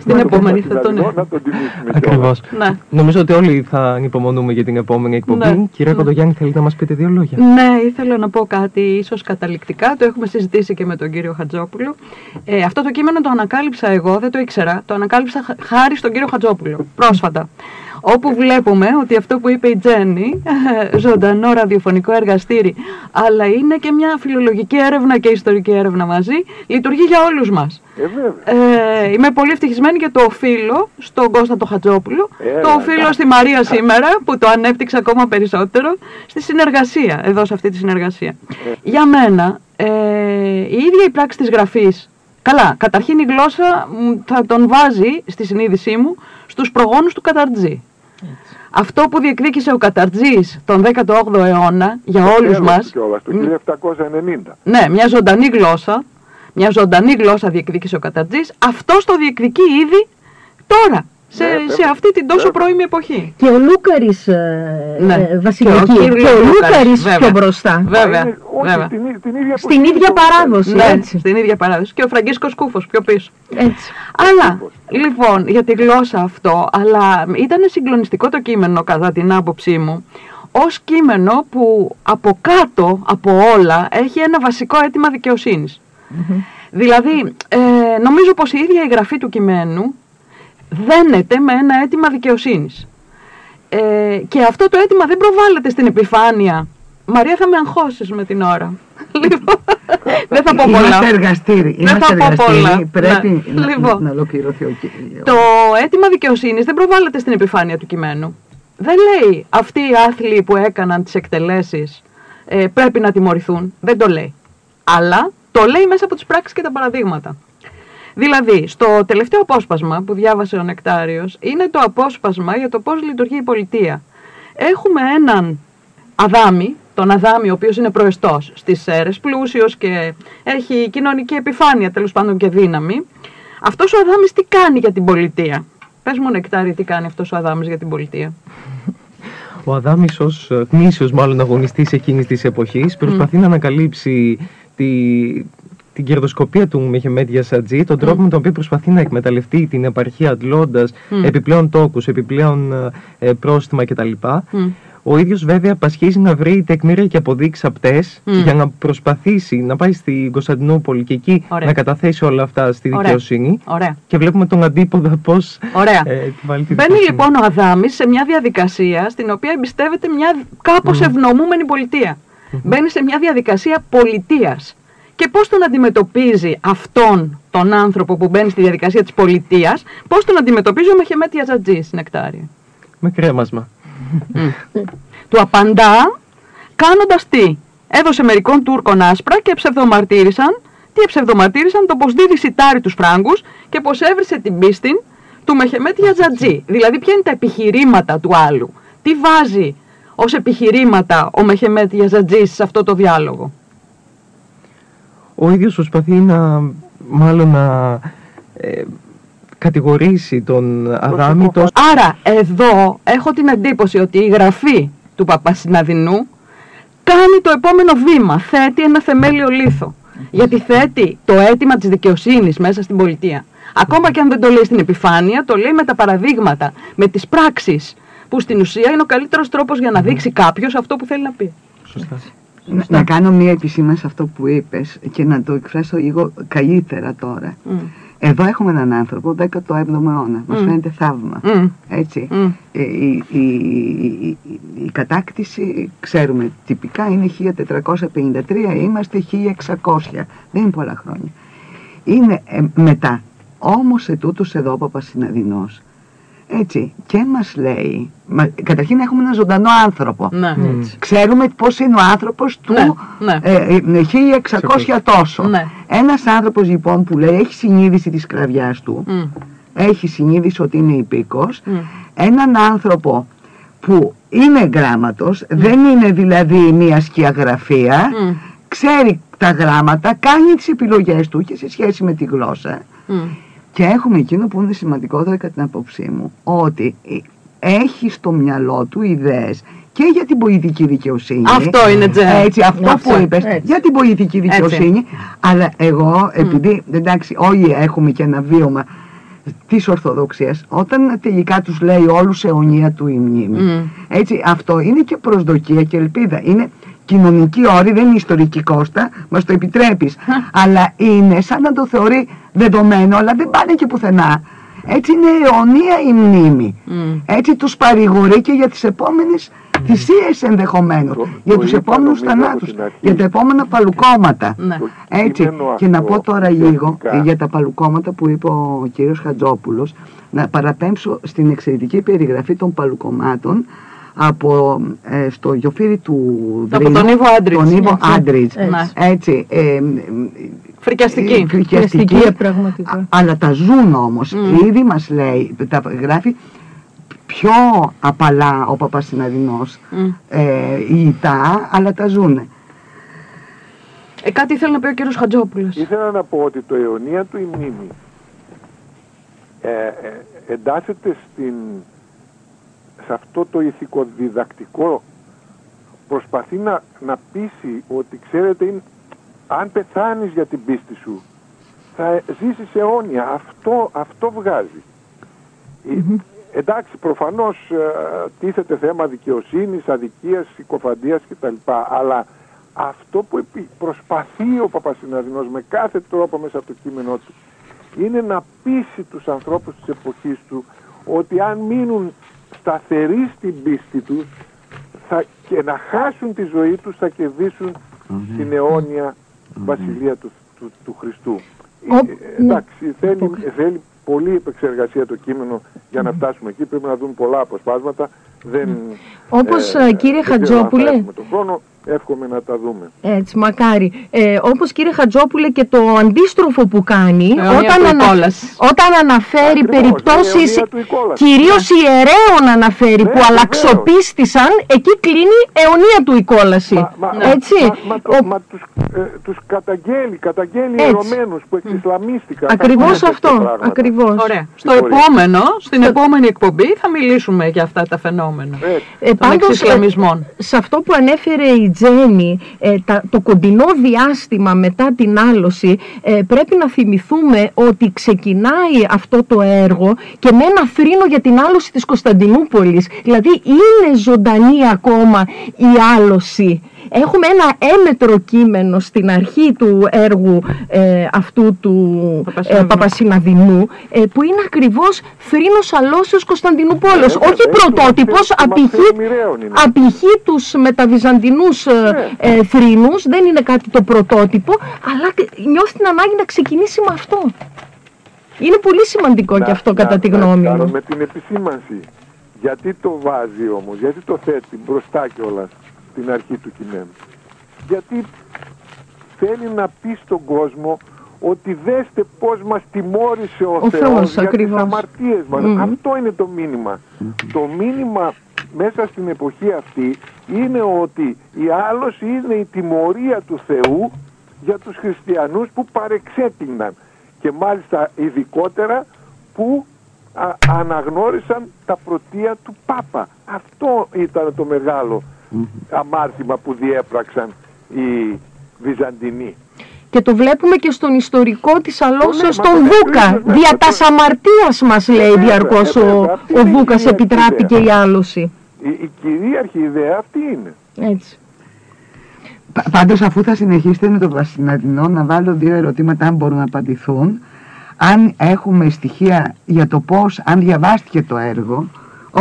S4: Στην επόμενη θα τον-
S5: να τον τιμήσουμε κιόλας.
S2: Ακριβώς.
S4: Ναι.
S2: Νομίζω ότι όλοι θα ανυπομονούμε για την επόμενη εκπομπή.
S4: Ναι.
S2: Κυρία
S4: Ναι.
S2: Κοντογιάννη, θέλετε να μας πείτε δύο λόγια;
S4: Ναι, ήθελα να πω κάτι ίσως καταληκτικά. Το έχουμε συζητήσει και με τον κύριο Χατζόπουλο. Ε, αυτό το κείμενο το ανακάλυψα εγώ, δεν το ήξερα. Το ανακάλυψα χ- χάρη στον κύριο Χατζόπουλο, πρόσφατα. Όπου βλέπουμε ότι αυτό που είπε η Τζέννη, ζωντανό ραδιοφωνικό εργαστήρι, αλλά είναι και μια φιλολογική έρευνα και ιστορική έρευνα μαζί, λειτουργεί για όλους μας.
S5: Ε, βέβαια.
S4: Ε, είμαι πολύ ευτυχισμένη και το οφείλω στον Κώστα το Χατζόπουλο.
S5: Έλα,
S4: το οφείλω
S5: εντάξει.
S4: στη Μαρία σήμερα που το ανέπτυξε ακόμα περισσότερο στη συνεργασία, εδώ σε αυτή τη συνεργασία. Για μένα, ε, η ίδια η πράξη της γραφής, καλά, καταρχήν η γλώσσα μ, θα τον βάζει στη συνείδησή μου στους προγόνους του Καταρτζή. Αυτό που διεκδίκησε ο Καταρτζής τον 18ο αιώνα για όλους
S5: Τέλος
S4: μας,
S5: κιόλας, το 1790.
S4: ναι, μια ζωντανή γλώσσα, μια ζωντανή γλώσσα διεκδίκησε ο Καταρτζής, αυτός το διεκδικεί ήδη τώρα, σε,
S5: Ναι,
S4: σε
S5: βέβαια.
S4: αυτή την τόσο
S5: Βέβαια.
S4: πρώιμη εποχή.
S3: Και ο Λούκαρης, ε,
S4: Ναι.
S3: ε, Βασιλική,
S4: Και ο
S3: και
S4: κύριος
S3: ο
S4: Λούκαρης,
S3: Λούκαρης πιο
S4: βέβαια.
S3: μπροστά.
S4: Βέβαια,
S5: είναι, όχι,
S4: βέβαια.
S5: Στην, ί- την ίδια
S3: Στην
S5: εποχή
S3: ίδια
S5: το-
S3: παράδοση.
S4: Ναι,
S3: έτσι.
S4: στην ίδια παράδοση. Και ο Φραγκίσκος Κούφος πιο πίσω.
S3: Έτσι.
S4: Αλλά, λοιπόν, για τη γλώσσα αυτό, αλλά ήταν συγκλονιστικό το κείμενο κατά την άποψή μου, ως κείμενο που από κάτω, από όλα, έχει ένα βασικό αίτημα δικαιοσύνης. Δηλαδή, ε, νομίζω πως η ίδια η γραφή του κειμένου δένεται με ένα αίτημα δικαιοσύνης. Ε, και αυτό το αίτημα δεν προβάλλεται στην επιφάνεια. Μαρία θα με αγχώσεις με την ώρα. Λοιπόν, δεν θα πω πολλά.
S1: Είμαστε εργαστήρι.
S4: Δεν θα
S1: Είμαστε
S4: πω
S1: εργαστήρι.
S4: πολλά.
S1: Πρέπει
S4: Ναι.
S1: να,
S4: Λοιπόν.
S1: να ολοκληρωθεί ο κύριο.
S4: Το αίτημα δικαιοσύνης δεν προβάλλεται στην επιφάνεια του κειμένου. Δεν λέει αυτοί οι άθλοι που έκαναν τις εκτελέσεις ε, πρέπει να τιμωρηθούν. Δεν το λέει. Αλλά το λέει μέσα από τις πράξεις και τα παραδείγματα. Δηλαδή, στο τελευταίο απόσπασμα που διάβασε ο Νεκτάριος είναι το απόσπασμα για το πώς λειτουργεί η πολιτεία. Έχουμε έναν Αδάμι, τον Αδάμι, ο οποίος είναι προεστός στις αίρες, πλούσιος και έχει κοινωνική επιφάνεια τέλος πάντων και δύναμη. Αυτός ο Αδάμις τι κάνει για την πολιτεία; Πες μου Νεκτάρη τι κάνει αυτός ο Αδάμις για την πολιτεία;
S2: Ο Αδάμης ως ε, γνήσιος μάλλον αγωνιστής εκείνης της εποχής προσπαθεί να ανακαλύψει τη, την κερδοσκοπία του Μεχεμέτ Γιασατζή, τον τρόπο με τον οποίο προσπαθεί να εκμεταλλευτεί την επαρχία αντλώντας επιπλέον τόκους, επιπλέον ε, πρόστιμα κτλ. Ο ίδιος βέβαια πασχίζει να βρει τεκμήρια και αποδείξει απτές για να προσπαθήσει να πάει στην Κωνσταντινούπολη και εκεί
S4: Ωραία.
S2: να καταθέσει όλα αυτά στη
S4: Ωραία.
S2: δικαιοσύνη.
S4: Ωραία.
S2: Και βλέπουμε τον αντίποδα πώς
S4: Ωραία.
S2: ε, τη βάλει τη
S4: Μπαίνει
S2: δικαιοσύνη.
S4: λοιπόν ο Αδάμης σε μια διαδικασία στην οποία εμπιστεύεται μια κάπως ευνομούμενη πολιτεία. Μπαίνει σε μια διαδικασία πολιτείας. Και πώς τον αντιμετωπίζει αυτόν τον άνθρωπο που μπαίνει στη διαδικασία της πολιτείας, πώς τον αντιμετωπίζει ο Μεχεμέτ Ιαζατζής στην Εκτάρια;
S2: Με κρέμασμα.
S4: Του απαντά κάνοντας τι; Έδωσε μερικών Τούρκων άσπρα και ψευδομαρτύρησαν. Τι ψευδομαρτύρησαν, το πως δίδει σιτάρι τους φράγκους και πως έβρισε την πίστη του Μεχεμέτ Ιαζατζή. Δηλαδή ποια είναι τα επιχειρήματα του άλλου; Τι βάζει ως επιχειρήματα ο Μεχεμέτ Ιαζατζής σε αυτό το διάλογο;
S2: Ο ίδιος προσπαθεί να μάλλον να ε, κατηγορήσει τον Αδάμη τόσο
S4: Άρα εδώ έχω την εντύπωση ότι η γραφή του Παπασυναδινού κάνει το επόμενο βήμα, θέτει ένα θεμέλιο λίθο. Γιατί θέτει το αίτημα της δικαιοσύνης μέσα στην πολιτεία. Ακόμα και αν δεν το λέει στην επιφάνεια, το λέει με τα παραδείγματα, με τις πράξεις, που στην ουσία είναι ο καλύτερος τρόπος για να δείξει κάποιος αυτό που θέλει να πει.
S2: σωστά.
S1: Να, να κάνω μία επισήμανση σε αυτό που είπες και να το εκφράσω λίγο καλύτερα τώρα.
S4: Μμ.
S1: Εδώ έχουμε έναν άνθρωπο 17ο αιώνα. Μας
S4: Μμ.
S1: φαίνεται θαύμα.
S4: Μμ.
S1: Έτσι.
S4: Μμ.
S1: Ε, η, η, η, η- η κατάκτηση, ξέρουμε, τυπικά είναι 1453, είμαστε 1600. Δεν είναι πολλά χρόνια. Είναι ε, μετά. Όμως ετούτος εδώ ο Παπασυναδεινός, έτσι, και μας λέει, μα, καταρχήν έχουμε ένα ζωντανό άνθρωπο.
S4: Ναι.
S2: Μμ.
S1: Ξέρουμε πώς είναι ο άνθρωπος του
S4: Ναι, ναι.
S1: ε, ε, 1600 τόσο.
S4: Ναι.
S1: Ένας άνθρωπος λοιπόν που λέει έχει συνείδηση της σκλαβιάς του,
S4: Μμ.
S1: έχει συνείδηση ότι είναι υπήκος,
S4: Μμ.
S1: έναν άνθρωπο που είναι γράμματος, δεν είναι δηλαδή μια σκιαγραφία,
S4: Μμ.
S1: ξέρει τα γράμματα, κάνει τις επιλογές του και σε σχέση με τη γλώσσα.
S4: Μμ.
S1: Και έχουμε εκείνο που είναι σημαντικότερο κατά την άποψή μου, ότι έχει στο μυαλό του ιδέες και για την πολιτική δικαιοσύνη.
S4: Αυτό είναι τζε.
S1: Έτσι, αυτό
S3: Αυτό,
S1: που είπες,
S3: έτσι.
S1: για την πολιτική δικαιοσύνη. Αλλά εγώ, επειδή, εντάξει, όλοι έχουμε και ένα βίωμα της Ορθοδοξίας, όταν τελικά τους λέει όλους αιωνία του η μνήμη.
S4: Μμ.
S1: Έτσι, αυτό είναι και προσδοκία και ελπίδα. Είναι κοινωνική όρη, δεν είναι ιστορική κόστα, μας το επιτρέπεις. αλλά είναι σαν να το θεωρεί δεδομένο, αλλά δεν πάνε και πουθενά. Έτσι είναι αιωνία η μνήμη.
S4: Μμ.
S1: Έτσι τους παρηγορεί και για τις επόμενες θυσίες ενδεχομένως.
S5: Το-
S1: για
S5: το
S1: τους
S5: είπα,
S1: επόμενους
S5: νομίζω, από
S1: θανάτους.
S5: την αρχή.
S1: Για τα επόμενα παλουκόματα.
S4: Ναι.
S5: Το
S1: Έτσι.
S5: κείμενο
S1: Και να
S5: αυτό,
S1: πω τώρα λίγο
S5: ουσιαστικά,
S1: για τα παλουκόματα που είπε ο κύριος Χατζόπουλος, να παραπέμψω στην εξαιρετική περιγραφή των παλουκομάτων από ε, στο γιοφύρι του
S4: Από
S1: Δρύμου,
S4: τον Ήβο Άντριτς.
S1: τον Ήβο
S3: Έτσι.
S1: Άντριτς.
S3: Έτσι.
S1: Έτσι. ε, μ,
S4: Φρικιαστική.
S1: ε, φρικιαστική,
S3: Φρικιαστική, πραγματικά.
S1: α- αλλά τα ζουν όμως.
S4: Μμ.
S1: Ήδη μας λέει, τα γράφει πιο απαλά ο Παπασυναδεινός
S4: Μμ.
S1: ε, η ΙΤΑ, αλλά τα ζουνε.
S4: Ε, κάτι ήθελε να πει ο κύριος Χατζόπουλος.
S5: Ήθελα να πω ότι το αιωνία του η μνήμη ε, ε, εντάσσεται στην, σε αυτό το ηθικοδιδακτικό προσπαθεί να, να πείσει ότι ξέρετε είναι, αν πεθάνεις για την πίστη σου θα ζήσεις αιώνια. Αυτό, αυτό βγάζει. Ε, εντάξει προφανώς ε, τίθεται θέμα δικαιοσύνης, αδικίας, συκοφαντίας κτλ. Αλλά αυτό που επι- προσπαθεί ο Παπασυναδεινός με κάθε τρόπο μέσα από το κείμενό του είναι να πείσει τους ανθρώπους της εποχής του ότι αν μείνουν σταθεροί στην πίστη τους θα, και να χάσουν τη ζωή τους θα κερδίσουν την αιώνια βασιλεία του, του, του Χριστού.
S3: Ο-
S5: Ε,
S3: ναι.
S5: εντάξει, θέλει, θέλει πολύ επεξεργασία το κείμενο για να φτάσουμε εκεί. Πρέπει να δουν πολλά αποσπάσματα. Δεν,
S3: Όπως,
S5: ε,
S3: ε, κύριε
S5: δεν ξέρω αν θα
S3: Χατζόπουλε.
S5: έχουμε τον χρόνο. Εύχομαι να τα δούμε.
S3: Έτσι, μακάρι. Ε, όπως κύριε Χατζόπουλε και το αντίστροφο που κάνει,
S4: Αιωνία
S3: όταν,
S4: του
S3: ανα-
S4: Ικόλαση.
S3: όταν αναφέρει
S5: Ακριβώς,
S3: περιπτώσεις
S5: αιωνία του Ικόλαση.
S3: κυρίως ιερέων αναφέρει
S5: Ναι,
S3: που
S5: βεβαίως.
S3: αλλαξοπίστησαν, εκεί κλείνει αιωνία του Ικόλαση.
S5: Μα, μα,
S3: Έτσι.
S5: μα, μα, το-
S3: Ο-
S5: μα τους, ε, τους καταγγέλει, καταγγέλει
S3: Έτσι.
S5: ερωμένους που εξισλαμίστηκαν.
S3: Ακριβώς
S5: Ακούνε τέτοια
S3: αυτό.
S5: πράγματα.
S3: Ακριβώς.
S4: Ωραία. Στο
S5: Συγχωρείτε.
S4: επόμενο, στην επόμενη εκπομπή θα μιλήσουμε για αυτά τα φαινόμενα.
S5: Έτσι.
S3: Ε,
S4: των εξισλαμισμών.
S3: ε, σε αυτό που ανέφερε η Τζέννη, ε, τα- το κοντινό διάστημα μετά την άλωση, ε, πρέπει να θυμηθούμε ότι ξεκινάει αυτό το έργο και με ένα θρήνο για την άλωση της Κωνσταντινούπολης. Δηλαδή είναι ζωντανή ακόμα η άλωση. Έχουμε ένα έμετρο κείμενο στην αρχή του έργου ε, αυτού του ε,
S4: Παπασυναδινού.
S3: Παπασυναδινού ε, που είναι ακριβώς θρήνος αλώσεως Κωνσταντινούπολης.
S5: βέβαια,
S3: Όχι
S5: έχει
S3: πρωτότυπος,
S5: μαθαίνει-
S3: απηχεί,
S5: μαθαίνει μοιραίων είναι.
S3: απηχεί τους μεταβυζαντινούς ε,
S5: Ναι.
S3: ε, θρήνους, δεν είναι κάτι το πρωτότυπο, αλλά και νιώθει την ανάγκη να ξεκινήσει με αυτό. Είναι πολύ σημαντικό και αυτό κατά τη γνώμη
S5: να,
S3: μου.
S5: με την επισήμανση. Γιατί το βάζει όμως, γιατί το θέτει μπροστά κιόλα στην αρχή του κειμένου. Γιατί θέλει να πει στον κόσμο ότι δέστε πώς μας τιμώρησε ο,
S3: Ο
S5: Θεός,
S3: Θεός,
S5: για
S3: ακριβώς.
S5: τις αμαρτίες μας.
S3: Μμμ.
S5: Αυτό είναι το μήνυμα. Το μήνυμα μέσα στην εποχή αυτή είναι ότι η άλωση είναι η τιμωρία του Θεού για τους χριστιανούς που παρεξέτειναν και μάλιστα ειδικότερα που α- αναγνώρισαν τα πρωτεία του Πάπα. Αυτό ήταν το μεγάλο αμάρτημα που διέπραξαν οι Βυζαντινοί.
S3: Και το βλέπουμε και στον ιστορικό της αλώσεως
S5: μα
S3: τον
S5: το
S3: Βούκα.
S5: βλέπουμε,
S3: Δια
S5: το-
S3: τας αμαρτίας μας λέει
S5: βέβαια,
S3: διαρκώς
S5: ε,
S3: ο,
S5: βέβαια, αυτή
S3: ο
S5: είναι η
S3: Βούκας
S5: κυρίαρχη
S3: επιτράπηκε
S5: ιδέα.
S3: η άλωση.
S5: Η, η κυρίαρχη ιδέα αυτή είναι.
S3: Έτσι.
S1: Πα- Πάντως αφού θα συνεχίσετε με το Βασιναδινό να βάλω δύο ερωτήματα αν μπορούν να απαντηθούν αν έχουμε στοιχεία για το πώς, αν διαβάστηκε το έργο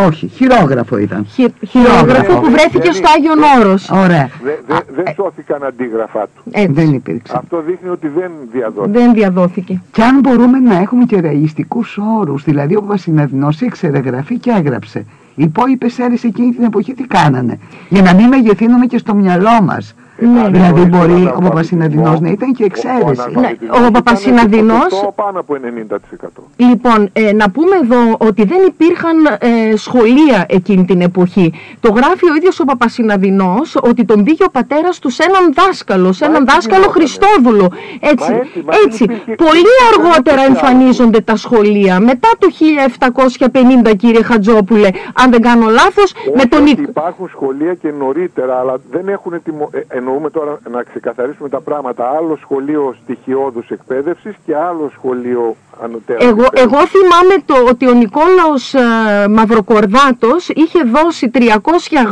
S1: όχι, χειρόγραφο ήταν
S3: Χει- Χειρόγραφο
S5: ναι,
S3: που
S5: ναι,
S3: βρέθηκε
S5: δεν
S3: στο Άγιον Όρος.
S1: Ωραία,
S5: Δε- δε- δεν σώθηκαν αντίγραφά του.
S3: Έτσι.
S1: δεν υπήρξε
S5: Αυτό δείχνει ότι δεν διαδόθηκε.
S3: Δεν διαδόθηκε.
S1: Και αν μπορούμε να έχουμε και ρεαλιστικούς όρους, δηλαδή ο Βασιναδινός ήξερε γραφή και έγραψε. Οι υπόλοιπες αίρες εκείνη την εποχή τι κάνανε, για να μην μεγεθύνουμε και στο μυαλό μας.
S3: Ναι.
S1: Δηλαδή
S5: Χωρίς
S1: μπορεί
S5: τον
S1: ο Παπασυναδεινός να ήταν και
S5: ο- ο
S1: εξαίρεση.
S5: αναλφαβητισμός
S3: Ναι, ο
S5: ήταν
S3: Παπασυναδεινός-
S5: ποσοστό πάνω από 90%.
S3: Λοιπόν, ε, να πούμε εδώ ότι δεν υπήρχαν ε, σχολεία εκείνη την εποχή. Το γράφει ο ίδιος ο Παπασυναδινός ότι τον πήγε ο πατέρας του σε έναν δάσκαλο, σε
S5: Μα
S3: έναν
S5: έτσι
S3: δάσκαλο
S5: γινότανε.
S3: Χριστόδουλο. Έτσι,
S5: Μα έτσι, μα δεν
S3: έτσι.
S5: υπήρχε-
S3: Πολύ
S5: δεν
S3: αργότερα
S5: υπήρχε άλλο.
S3: εμφανίζονται τα σχολεία. Μετά το 1750 κύριε Χατζόπουλε, αν δεν κάνω λάθος, με
S5: Όχι
S3: τον
S5: ότι
S3: Νικ-
S5: υπάρχουν σχολεία και νωρίτερα, αλλά δεν έχουν τιμω... ε, εννοούμε τώρα να ξεκαθαρίσουμε τα πράγματα. Άλλο σχολείο στοιχειώδους εκπαίδευσης και άλλο σχολείο ανωτέρω.
S3: Εγώ, εγώ θυμάμαι το, ότι ο Νικόλαος ε, Μαυροκορδάτος είχε δώσει 300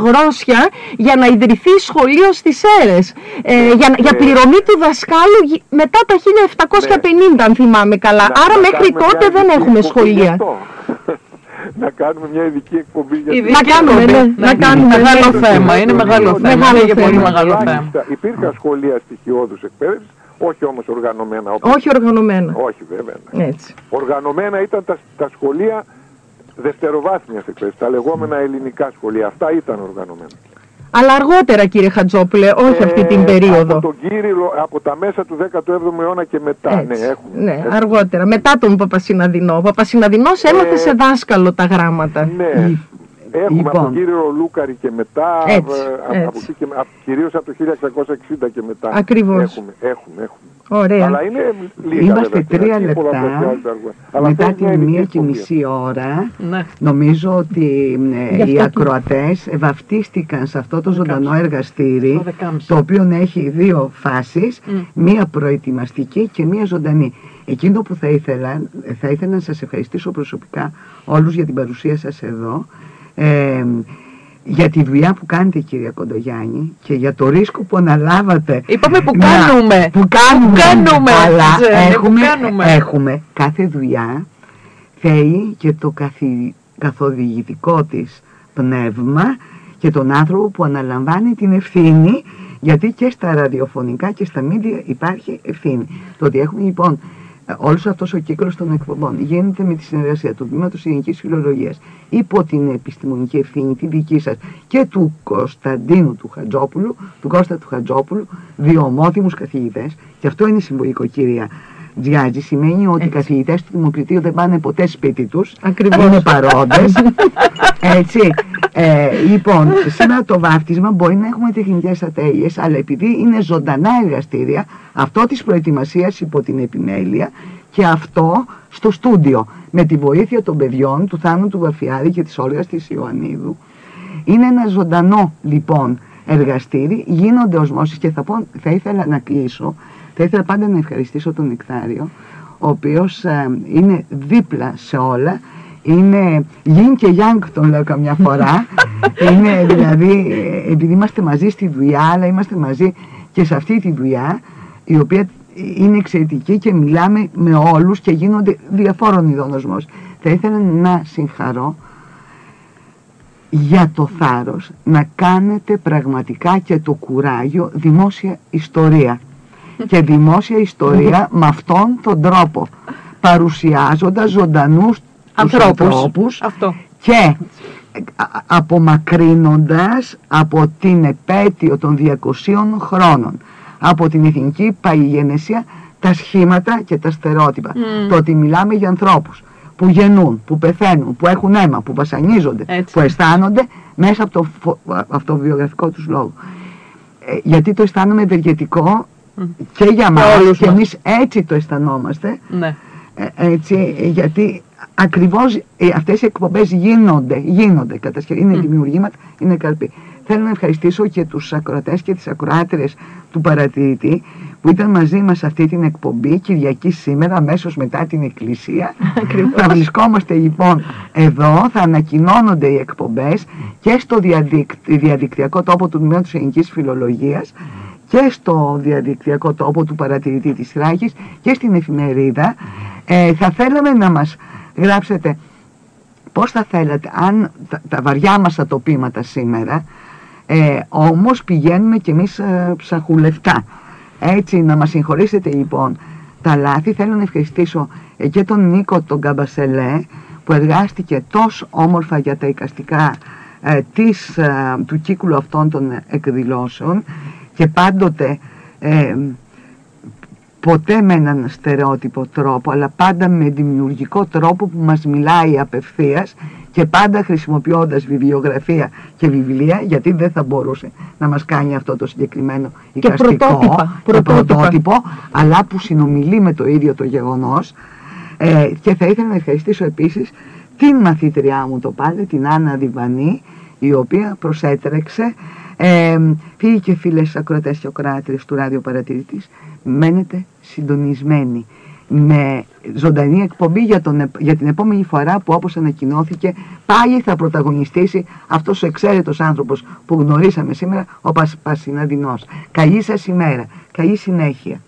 S3: γρόσια για να ιδρυθεί σχολείο στις Σέρες. Ε, για, για
S5: ναι.
S3: πληρωμή του δασκάλου γι- μετά τα 1750 αν θυμάμαι καλά. Άρα μέχρι
S5: κάνουμε
S3: τότε
S5: μια
S3: δεν
S5: ειδική
S3: έχουμε
S5: εκπομπή γι'
S3: σχολεία.
S5: αυτό. Να κάνουμε μια ειδική εκπομπή για
S4: Ειδική
S3: Να κάνουμε,
S4: εκπομπή.
S3: ναι, να κάνουμε,
S4: Μεγάλο
S3: ναι.
S4: θέμα, είναι μεγάλο θέμα.
S3: Μεγάλο
S4: Είναι πολύ
S3: θέμα.
S4: μεγάλο θέμα.
S5: Τουλάχιστα Υπήρχαν σχολεία στοιχειώδους εκπαίδευσης, όχι όμως οργανωμένα. όπως-
S3: Όχι οργανωμένα.
S5: Όχι βέβαια. ναι.
S3: Έτσι.
S5: Οργανωμένα ήταν τα, τα σχολεία δευτεροβάθμιας εκπαίδευσης, τα λεγόμενα ελληνικά σχολεία. Αυτά ήταν οργανωμένα.
S3: Αλλά αργότερα κύριε Χατζόπουλε, όχι αυτή την
S5: Ε,
S3: περίοδο.
S5: Από, τον Κύριλο, από τα μέσα του 17ου αιώνα και μετά.
S3: Έτσι.
S5: Ναι, έχουμε.
S3: ναι,
S5: έχουμε.
S3: αργότερα. Μετά τον Παπασυναδεινό. Ο Παπασυναδεινός έμαθε
S5: Ε,
S3: σε δάσκαλο τα γράμματα.
S5: Ναι.
S1: Λι-
S5: Έχουμε από
S1: λοιπόν.
S5: τον κύριο Λούκαρη και μετά,
S3: Έτσι,
S5: ε, από
S3: έτσι.
S5: εκεί και, με- από, κυρίως από το 1660 και μετά.
S3: Ακριβώς.
S5: Έχουμε, έχουμε, έχουμε.
S3: Ωραία.
S5: Αλλά είναι λίγα
S1: Είμαστε
S5: βέβαια, στην
S1: τρία
S5: αρχή
S1: λεπτά
S5: πολλαπλασιάζονται αργότερα. Αλλά
S1: μετά
S5: αυτό είναι
S1: την
S5: μια
S1: μία
S5: ειδική
S1: και
S5: εκπομπή.
S1: μισή ώρα
S4: Ναι.
S1: νομίζω ότι ε,
S3: Γι' αυτό
S1: οι
S3: και-
S1: ακροατές βαφτίστηκαν σε αυτό το ζωντανό εργαστήρι
S4: Στο δεκάμιση.
S1: το οποίο έχει δύο φάσεις μία προετοιμαστική και μία ζωντανή εκείνο που θα ήθελα θα ήθελα να σας ευχαριστήσω προσωπικά όλους για την παρουσία σας εδώ ε, για τη δουλειά που κάνετε κυρία Κοντογιάννη και για το ρίσκο που αναλάβατε
S4: Είπαμε που
S1: να-
S4: κάνουμε.
S1: που κάνουμε,
S4: Που κάνουμε,
S1: αλλά
S4: Τζένι, που
S1: έχουμε,
S4: κάνουμε.
S1: έχουμε κάθε δουλειά θέλει και το καθη, καθοδηγητικό της πνεύμα και τον άνθρωπο που αναλαμβάνει την ευθύνη γιατί και στα ραδιοφωνικά και στα μίντια υπάρχει ευθύνη. Το ότι έχουμε λοιπόν ε, όλος αυτός ο κύκλος των εκπομπών γίνεται με τη συνεργασία του Τμήματος Ελληνικής Φιλολογίας υπό την επιστημονική ευθύνη τη δική σας και του Κωνσταντίνου του Χατζόπουλου, του Κώστα του Χατζόπουλου, δύο ομότιμους καθηγητές. Και αυτό είναι συμβολικό κυρία Τζιάτζη, σημαίνει ότι οι καθηγητές του Δημοκρατίου δεν πάνε ποτέ σπίτι τους,
S3: Ακριβώς.
S1: είναι παρόντες, έτσι. Ε, λοιπόν, σήμερα το βάφτισμα μπορεί να έχουμε τεχνικές ατέλειες, αλλά επειδή είναι ζωντανά εργαστήρια, αυτό της προετοιμασίας υπό την επιμέλεια και αυτό στο στούντιο, με τη βοήθεια των παιδιών του Θάνου του Βαφιάδη και της Όλγας της Ιωαννίδου. Είναι ένα ζωντανό λοιπόν εργαστήρι, γίνονται οσμώσεις και θα, πω, θα ήθελα να κλείσω, θα ήθελα πάντα να ευχαριστήσω τον Νεκτάριο, ο οποίος ε, είναι δίπλα σε όλα, είναι yin και yang τον λέω καμιά φορά, είναι δηλαδή, ε, επειδή είμαστε μαζί στη δουλειά, αλλά είμαστε μαζί και σε αυτή τη δουλειά, η οποία είναι εξαιρετική και μιλάμε με όλους και γίνονται διαφόρων ειδών οσμώσεις. Θα ήθελα να συγχαρώ για το θάρρος να κάνετε πραγματικά και το κουράγιο δημόσια ιστορία. Και δημόσια ιστορία με αυτόν τον τρόπο, παρουσιάζοντας ζωντανούς τους
S3: Ανθρώπους.
S1: ανθρώπους
S3: Αυτό.
S1: και α- απομακρύνοντας από την επέτειο των 200 χρόνων από την εθνική παγιγενεσία τα σχήματα και τα στερεότυπα. Το ότι μιλάμε για ανθρώπους που γεννούν, που πεθαίνουν, που έχουν αίμα, που βασανίζονται,
S3: Έτσι.
S1: που αισθάνονται μέσα από το φο- αυτοβιογραφικό τους λόγο. Ε, γιατί το αισθάνομαι ευεργετικό και για μας
S3: όλους
S1: και
S3: μας.
S1: εμείς έτσι το αισθανόμαστε
S3: Ναι.
S1: ε, έτσι, ε, γιατί ακριβώς ε, αυτές οι εκπομπές γίνονται, γίνονται κατασκευή, είναι δημιουργήματα, είναι καρποί. Θέλω να ευχαριστήσω και τους ακροατές και τις ακροάτρες του παρατηρητή που ήταν μαζί μας σε αυτή την εκπομπή Κυριακή σήμερα αμέσως μετά την εκκλησία. θα βρισκόμαστε λοιπόν εδώ, θα ανακοινώνονται οι εκπομπές και στο διαδικτυ- διαδικτυακό τόπο του Τμήματος Ελληνικής Φιλολογίας και στο διαδικτυακό τόπο του παρατηρητή της Ράχης και στην εφημερίδα. Ε, θα θέλαμε να μας γράψετε πώς θα θέλατε αν τα, τα βαριά μας ατοπήματα σήμερα ε, όμως πηγαίνουμε κι εμείς ε, ψαχουλευτά. Έτσι να μας συγχωρήσετε λοιπόν τα λάθη θέλω να ευχαριστήσω ε, και τον Νίκο τον Καμπασελέ που εργάστηκε τόσο όμορφα για τα εικαστικά ε, της, ε, του κύκλου αυτών των εκδηλώσεων και πάντοτε ε, ποτέ με έναν στερεότυπο τρόπο αλλά πάντα με δημιουργικό τρόπο που μας μιλάει απευθείας και πάντα χρησιμοποιώντας βιβλιογραφία και βιβλία γιατί δεν θα μπορούσε να μας κάνει αυτό το συγκεκριμένο εικαστικό
S3: πρωτότυπα,
S1: και
S3: πρωτότυπα.
S1: πρωτότυπο αλλά που συνομιλεί με το ίδιο το γεγονός ε, και θα ήθελα να ευχαριστήσω επίσης την μαθήτριά μου το πάλι, την Άννα Διβανή η οποία προσέτρεξε ε, φίλοι και φίλες ακροατές και ακροάτριες του Ράδιο Παρατηρητής μένετε συντονισμένοι με ζωντανή εκπομπή για, τον, επ- για την επόμενη φορά που όπως ανακοινώθηκε πάλι θα πρωταγωνιστήσει αυτός ο εξαίρετος άνθρωπος που γνωρίσαμε σήμερα ο Πας, Πασιναδινός. Καλή σας ημέρα, καλή συνέχεια.